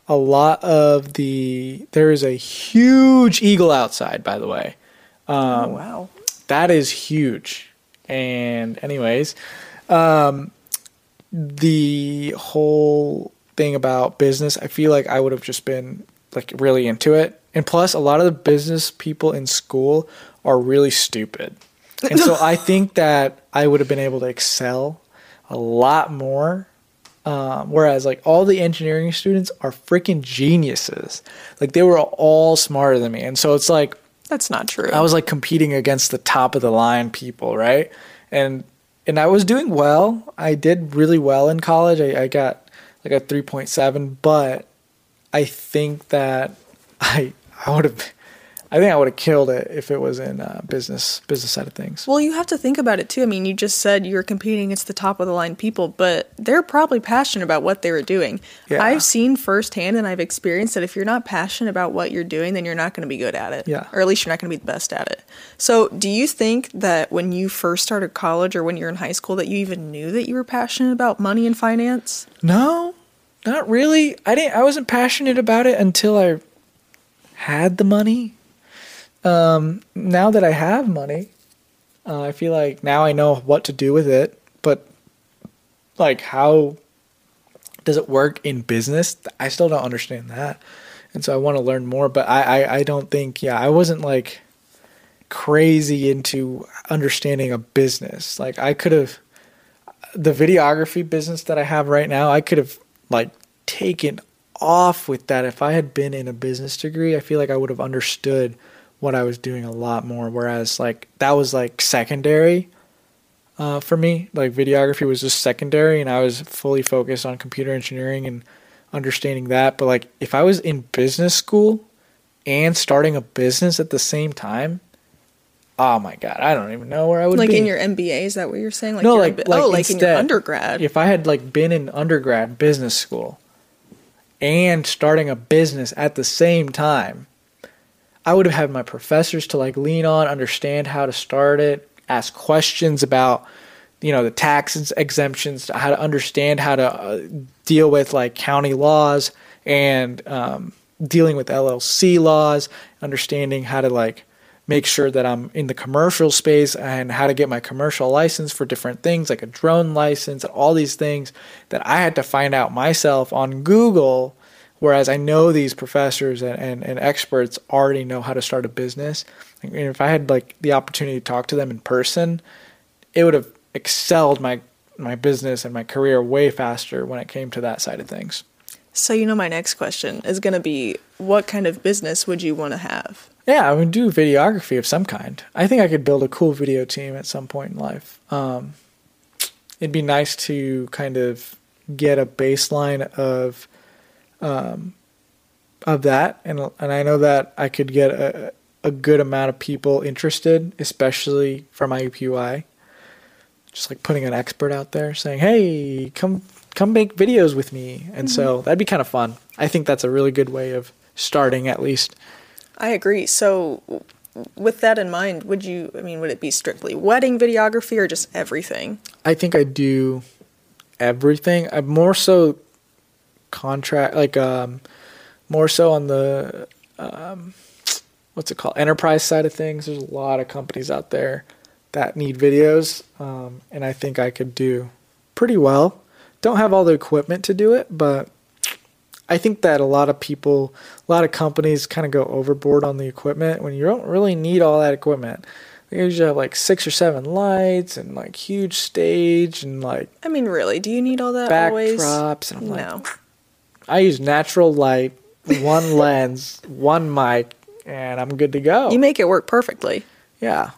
a lot of the there is a huge eagle outside. By the way, um, oh wow, that is huge. And anyways, um, the whole thing about business, I feel like I would have just been like really into it And plus, a lot of the business people in school are really stupid. And so I think that I would have been able to excel a lot more. Um, whereas, like, all the engineering students are freaking geniuses. Like, they were all smarter than me. And so it's like, That's not true. I was like competing against the top of the line people, right? And and I was doing well. I did really well in college. I, I got like a three point seven, but I think that I I would have I think I would have killed it if it was in uh, business business side of things. Well, you have to think about it too. I mean, you just said you were competing against the top of the line people, but they're probably passionate about what they were doing. Yeah. I've seen firsthand and I've experienced that if you're not passionate about what you're doing, then you're not going to be good at it. Yeah. Or at least you're not going to be the best at it. So, do you think that when you first started college or when you're in high school that you even knew that you were passionate about money and finance? No, not really. I didn't. I wasn't passionate about it until I had the money. Um, now that I have money, uh, I feel like now I know what to do with it. But like, how does it work in business? I still don't understand that, and so I want to learn more. But I, I, I don't think. Yeah, I wasn't like crazy into understanding a business. Like I could have the videography business that I have right now, I could have like taken off with that if I had been in a business degree. I feel like I would have understood what I was doing a lot more. Whereas like that was like secondary uh, for me. Like videography was just secondary, and I was fully focused on computer engineering and understanding that. But like if I was in business school and starting a business at the same time. Oh my god, I don't even know where I would be Like be. in your MBA, is that what you're saying? Like No, like- MB- like oh, like in your instead, undergrad. if I had like been in undergrad business school and starting a business at the same time, I would have had my professors to like lean on, understand how to start it, ask questions about you know the tax exemptions, how to understand how to uh, deal with like county laws and um, dealing with LLC laws, understanding how to like make sure that I'm in the commercial space and how to get my commercial license for different things like a drone license and all these things that I had to find out myself on Google. Whereas I know these professors and, and, and experts already know how to start a business. And if I had like the opportunity to talk to them in person, it would have excelled my my business and my career way faster when it came to that side of things. so you know, my next question is going to be, what kind of business would you want to have? Yeah, I would do videography of some kind. I think I could build a cool video team at some point in life. Um, it'd be nice to kind of get a baseline of um, of that, and and I know that I could get a a good amount of people interested, especially from IUPUI. Just like putting an expert out there saying, "Hey, come come make videos with me," and so that'd be kind of fun. I think that's a really good way of starting, at least. I agree. So, with that in mind, would you, I mean, would it be strictly wedding videography or just everything? I think I do everything. I'm more so contract like um more so on the um what's it called enterprise side of things. There's a lot of companies out there that need videos um and I think I could do pretty well. Don't have all the equipment to do it, but I think that a lot of people, a lot of companies kind of go overboard on the equipment when you don't really need all that equipment. They usually have like six or seven lights and like huge stage and like I mean, really, do you need all that always? backdrops. And I'm like, No. I use natural light, one lens, one mic, and I'm good to go. You make it work perfectly. yeah.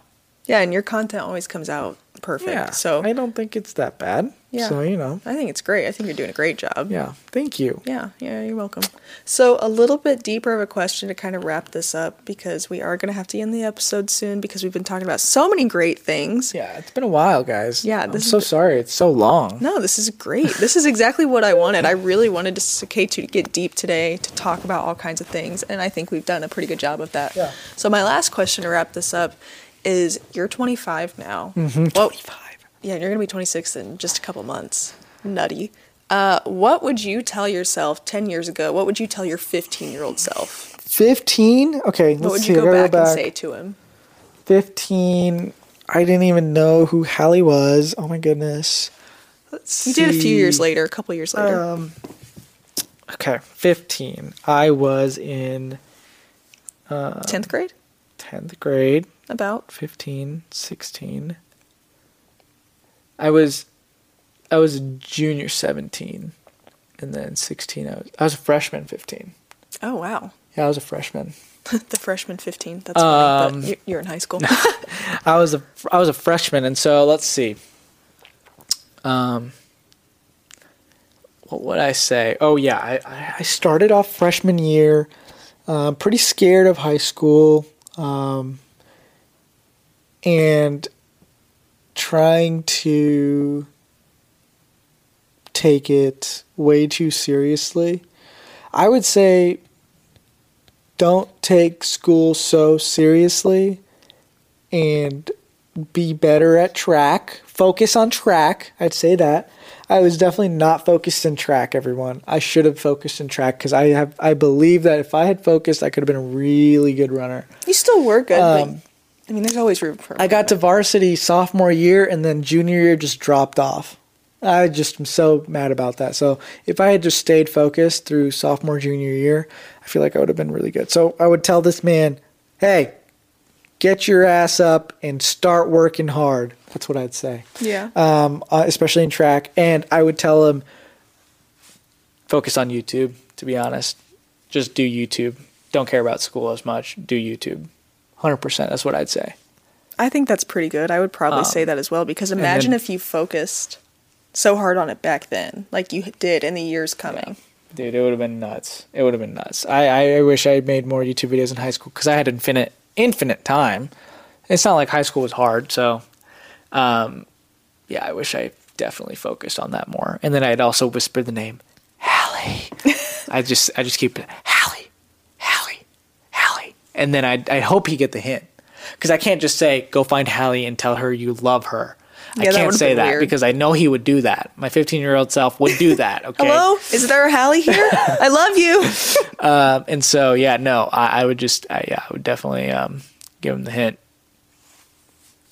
Yeah, and your content always comes out perfect. Yeah. So, I don't think it's that bad. Yeah. So, you know, I think it's great. I think you're doing a great job. yeah. Thank you. Yeah, yeah, you're welcome. So, a little bit deeper of a question to kind of wrap this up because we are going to have to end the episode soon because we've been talking about so many great things. Yeah. It's been a while, guys. Yeah, I'm is so the- sorry. It's so long. No, this is great. This is exactly what I wanted. I really wanted to Kate to get deep today to talk about all kinds of things, and I think we've done a pretty good job of that. Yeah. So my last question to wrap this up is: You're 25 now. Mm-hmm. Well, yeah, you're gonna be 26 in just a couple months. Nutty. Uh, what would you tell yourself 10 years ago? What would you tell your 15 year old self? 15? Okay. What let's What would see. you go gotta back, and say to him? 15. I didn't even know who Hallie was. Oh my goodness. Let's You did a few see. years later, a couple years later. Um, okay, 15. I was in 10th grade? 10th grade, About. 15, 16. I was I was a junior 17 and then 16 I was I was a freshman 15. Oh, wow. Yeah, I was a freshman. the freshman 15. That's funny, Um, but you- you're in high school. I was a I was a freshman, and so let's see. Um, what would I say? Oh yeah, I I- I started off freshman year, uh, pretty scared of high school, um, and trying to take it way too seriously. I would say don't take school so seriously and be better at track. Focus on track. I'd say that. I was definitely not focused in track, everyone. I should have focused in track because I have I believe that if I had focused, I could have been a really good runner. you still were good, Um, but I mean, there's always room for. I got to varsity sophomore year and then junior year just dropped off. I just am so mad about that. So if I had just stayed focused through sophomore junior year, I feel like I would have been really good. So I would tell this man, "Hey, get your ass up and start working hard." That's what I'd say. Yeah. Um, uh, especially in track, and I would tell him, focus on YouTube. To be honest, just do YouTube. Don't care about school as much. Do YouTube. Hundred percent. That's what I'd say. I think that's pretty good. I would probably Um, say that as well because imagine then- if you focused so hard on it back then, like you did in the years coming. Dude, it would have been nuts. It would have been nuts. I, I, wish I had made more YouTube videos in high school because I had infinite infinite time. It's not like high school was hard, so um, yeah, I wish I definitely focused on that more. And then I'd also whisper the name Hallie. I just I just keep and then I I hope he get the hint because I can't just say go find Hallie and tell her you love her. I Yeah, that can't would've say that weird. because I know he would do that. My 15 year old self would do that. Okay. Hello, is there a Hallie here? I love you. Um, and so yeah, no, I, I would just I, yeah, I would definitely um, give him the hint.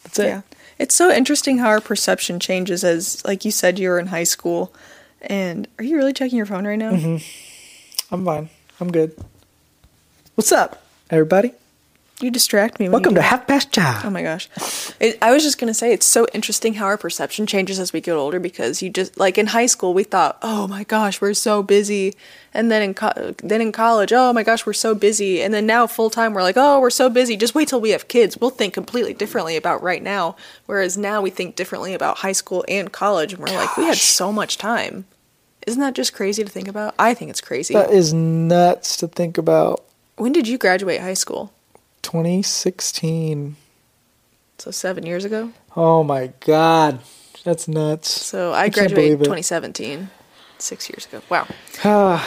That's it. Yeah. It's so interesting how our perception changes as, like you said, you were in high school. And are you really checking your phone right now? Mm-hmm. I'm fine. I'm good. What's up, everybody? You distract me. Welcome to Half Past Oh my gosh. It, I was just going to say, it's so interesting how our perception changes as we get older because you just, like in high school, we thought, oh my gosh, we're so busy. And then in, co- then in college, oh my gosh, we're so busy. And then now full time, we're like, oh, we're so busy. Just wait till we have kids. We'll think completely differently about right now. Whereas now we think differently about high school and college. And we're like, we had so much time. Isn't that just crazy to think about? I think it's crazy. That is nuts to think about. When did you graduate high school? 2016. So seven years ago? Oh my God, that's nuts. So I, can't graduated 2017, six years ago. Wow.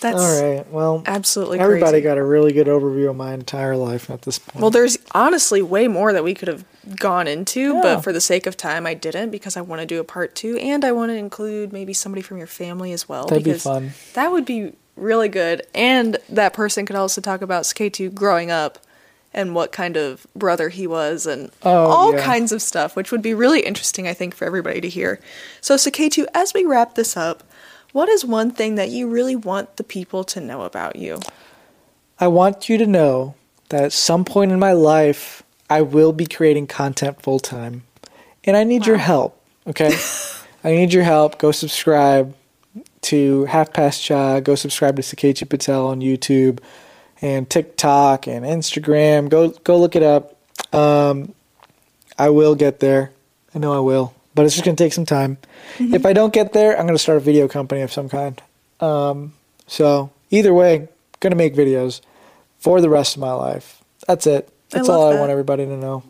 That's all right. Well, absolutely everybody crazy. got a really good overview of my entire life at this point. well, there's honestly way more that we could have gone into, Yeah. but for the sake of time, I didn't because I want to do a part two and I want to include maybe somebody from your family as well. That'd be fun. That would be really good. And that person could also talk about K2 growing up and what kind of brother he was and Oh, all yeah. kinds of stuff, which would be really interesting, I think, for everybody to hear. So, K2, as we wrap this up, what is one thing that you really want the people to know about you? I want you to know that at some point in my life, I will be creating content full time. And I need your help, okay? I need your help. Go subscribe to Half Past Chai. Go subscribe to Suketu Patel on YouTube and TikTok and Instagram. Go go look it up. Um, I will get there. I know I will. But it's just going to take some time. If I don't get there, I'm going to start a video company of some kind. Um, so either way, going to make videos for the rest of my life. That's it. That's love all I want everybody to know.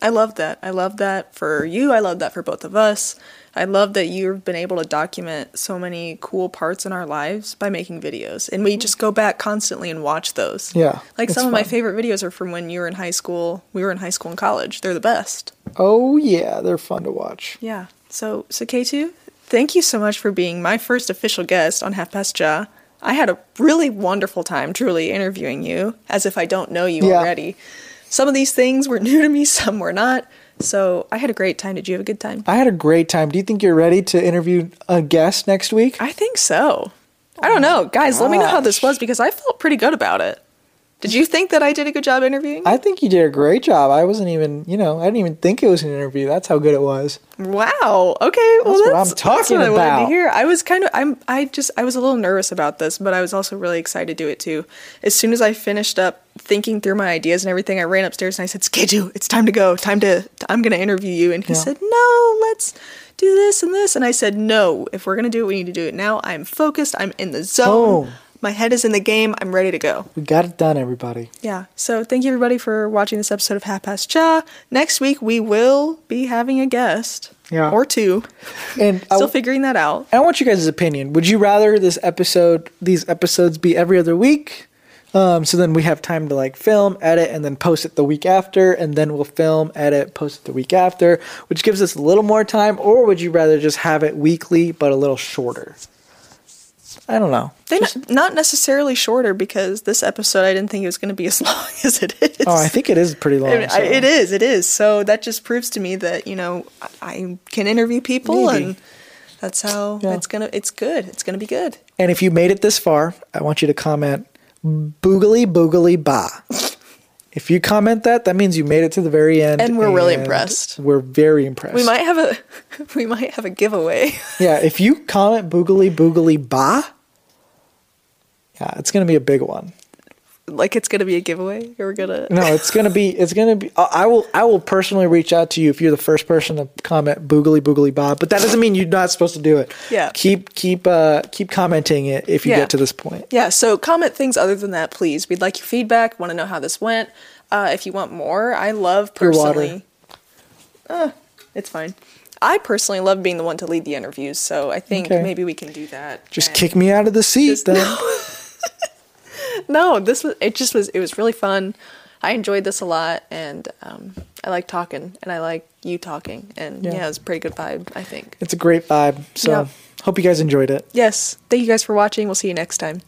I love that. I love that for you. I love that for both of us. I love that you've been able to document so many cool parts in our lives by making videos. And we mm-hmm. just go back constantly and watch those. Yeah, Like some of my favorite videos are from when you were in high school. We were in high school and college. They're the best. Oh yeah, they're fun to watch. Yeah. So, so K2, thank you so much for being my first official guest on Half Past Chai. I had a really wonderful time truly interviewing you, as if I don't know you Yeah. already. Some of these things were new to me, some were not. So I had a great time. Did you have a good time? I had a great time. Do you think you're ready to interview a guest next week? I think so. I don't know. Guys, let me know how this was because I felt pretty good about it. Did you think that I did a good job interviewing? I think you did a great job. I wasn't even, you know, I didn't even think it was an interview. That's how good it was. Wow. Okay. Well, That's what I'm talking that's what I wanted about. to hear. I was kind of. I'm. I just. I was a little nervous about this, but I was also really excited to do it too. As soon as I finished up thinking through my ideas and everything, I ran upstairs and I said, "Suketu, it's time to go. Time to. I'm going to interview you." And he Yeah. said, "No, let's do this and this." And I said, "No. If we're going to do it, we need to do it now. I'm focused. I'm in the zone. Boom. My head is in the game. I'm ready to go." We got it done, everybody. Yeah. So thank you everybody for watching this episode of Half Past Chai. Next week we will be having a guest. Yeah. Or two. And Still figuring that out. I want you guys' opinion. Would you rather this episode, these episodes, be every other week? Um, so then we have time to like film, edit, and then post it the week after, and then we'll film, edit, post it the week after, which gives us a little more time. Or would you rather just have it weekly but a little shorter? I don't know. They not, not necessarily shorter because this episode I didn't think it was going to be as long as it is. Oh, I think it is pretty long. I mean, I- it is. It is. So that just proves to me that you know I, I can interview people, Maybe. and that's how Yeah. it's gonna. It's good. It's gonna be good. And if you made it this far, I want you to comment boogly boogly ba. If you comment that, that means you made it to the very end. And we're really impressed. We're very impressed. We might have a we might have a giveaway. Yeah, if you comment boogly boogly ba, yeah, it's gonna be a big one. like it's gonna be a giveaway. We're gonna. No, it's gonna be. It's gonna be. I will. I will personally reach out to you if you're the first person to comment boogly boogly bob. But that doesn't mean you're not supposed to do it. Yeah. Keep keep uh keep commenting it if you Yeah. get to this point. Yeah, so comment things other than that, please. We'd like your feedback. Want to know how this went. Uh, if you want more, I love personally. Uh, it's fine. I personally love being the one to lead the interviews, so I think Okay. maybe we can do that. Just kick me out of the seat Just- then. No, this was. It just was. It was really fun. I enjoyed this a lot, and um, I like talking, and I like you talking, and Yeah. yeah, it was a pretty good vibe. I think. It's a great vibe. So Yeah. hope you guys enjoyed it. Yes. Thank you guys for watching. We'll see you next time.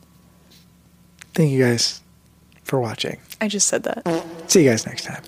Thank you guys for watching. I just said that. See you guys next time.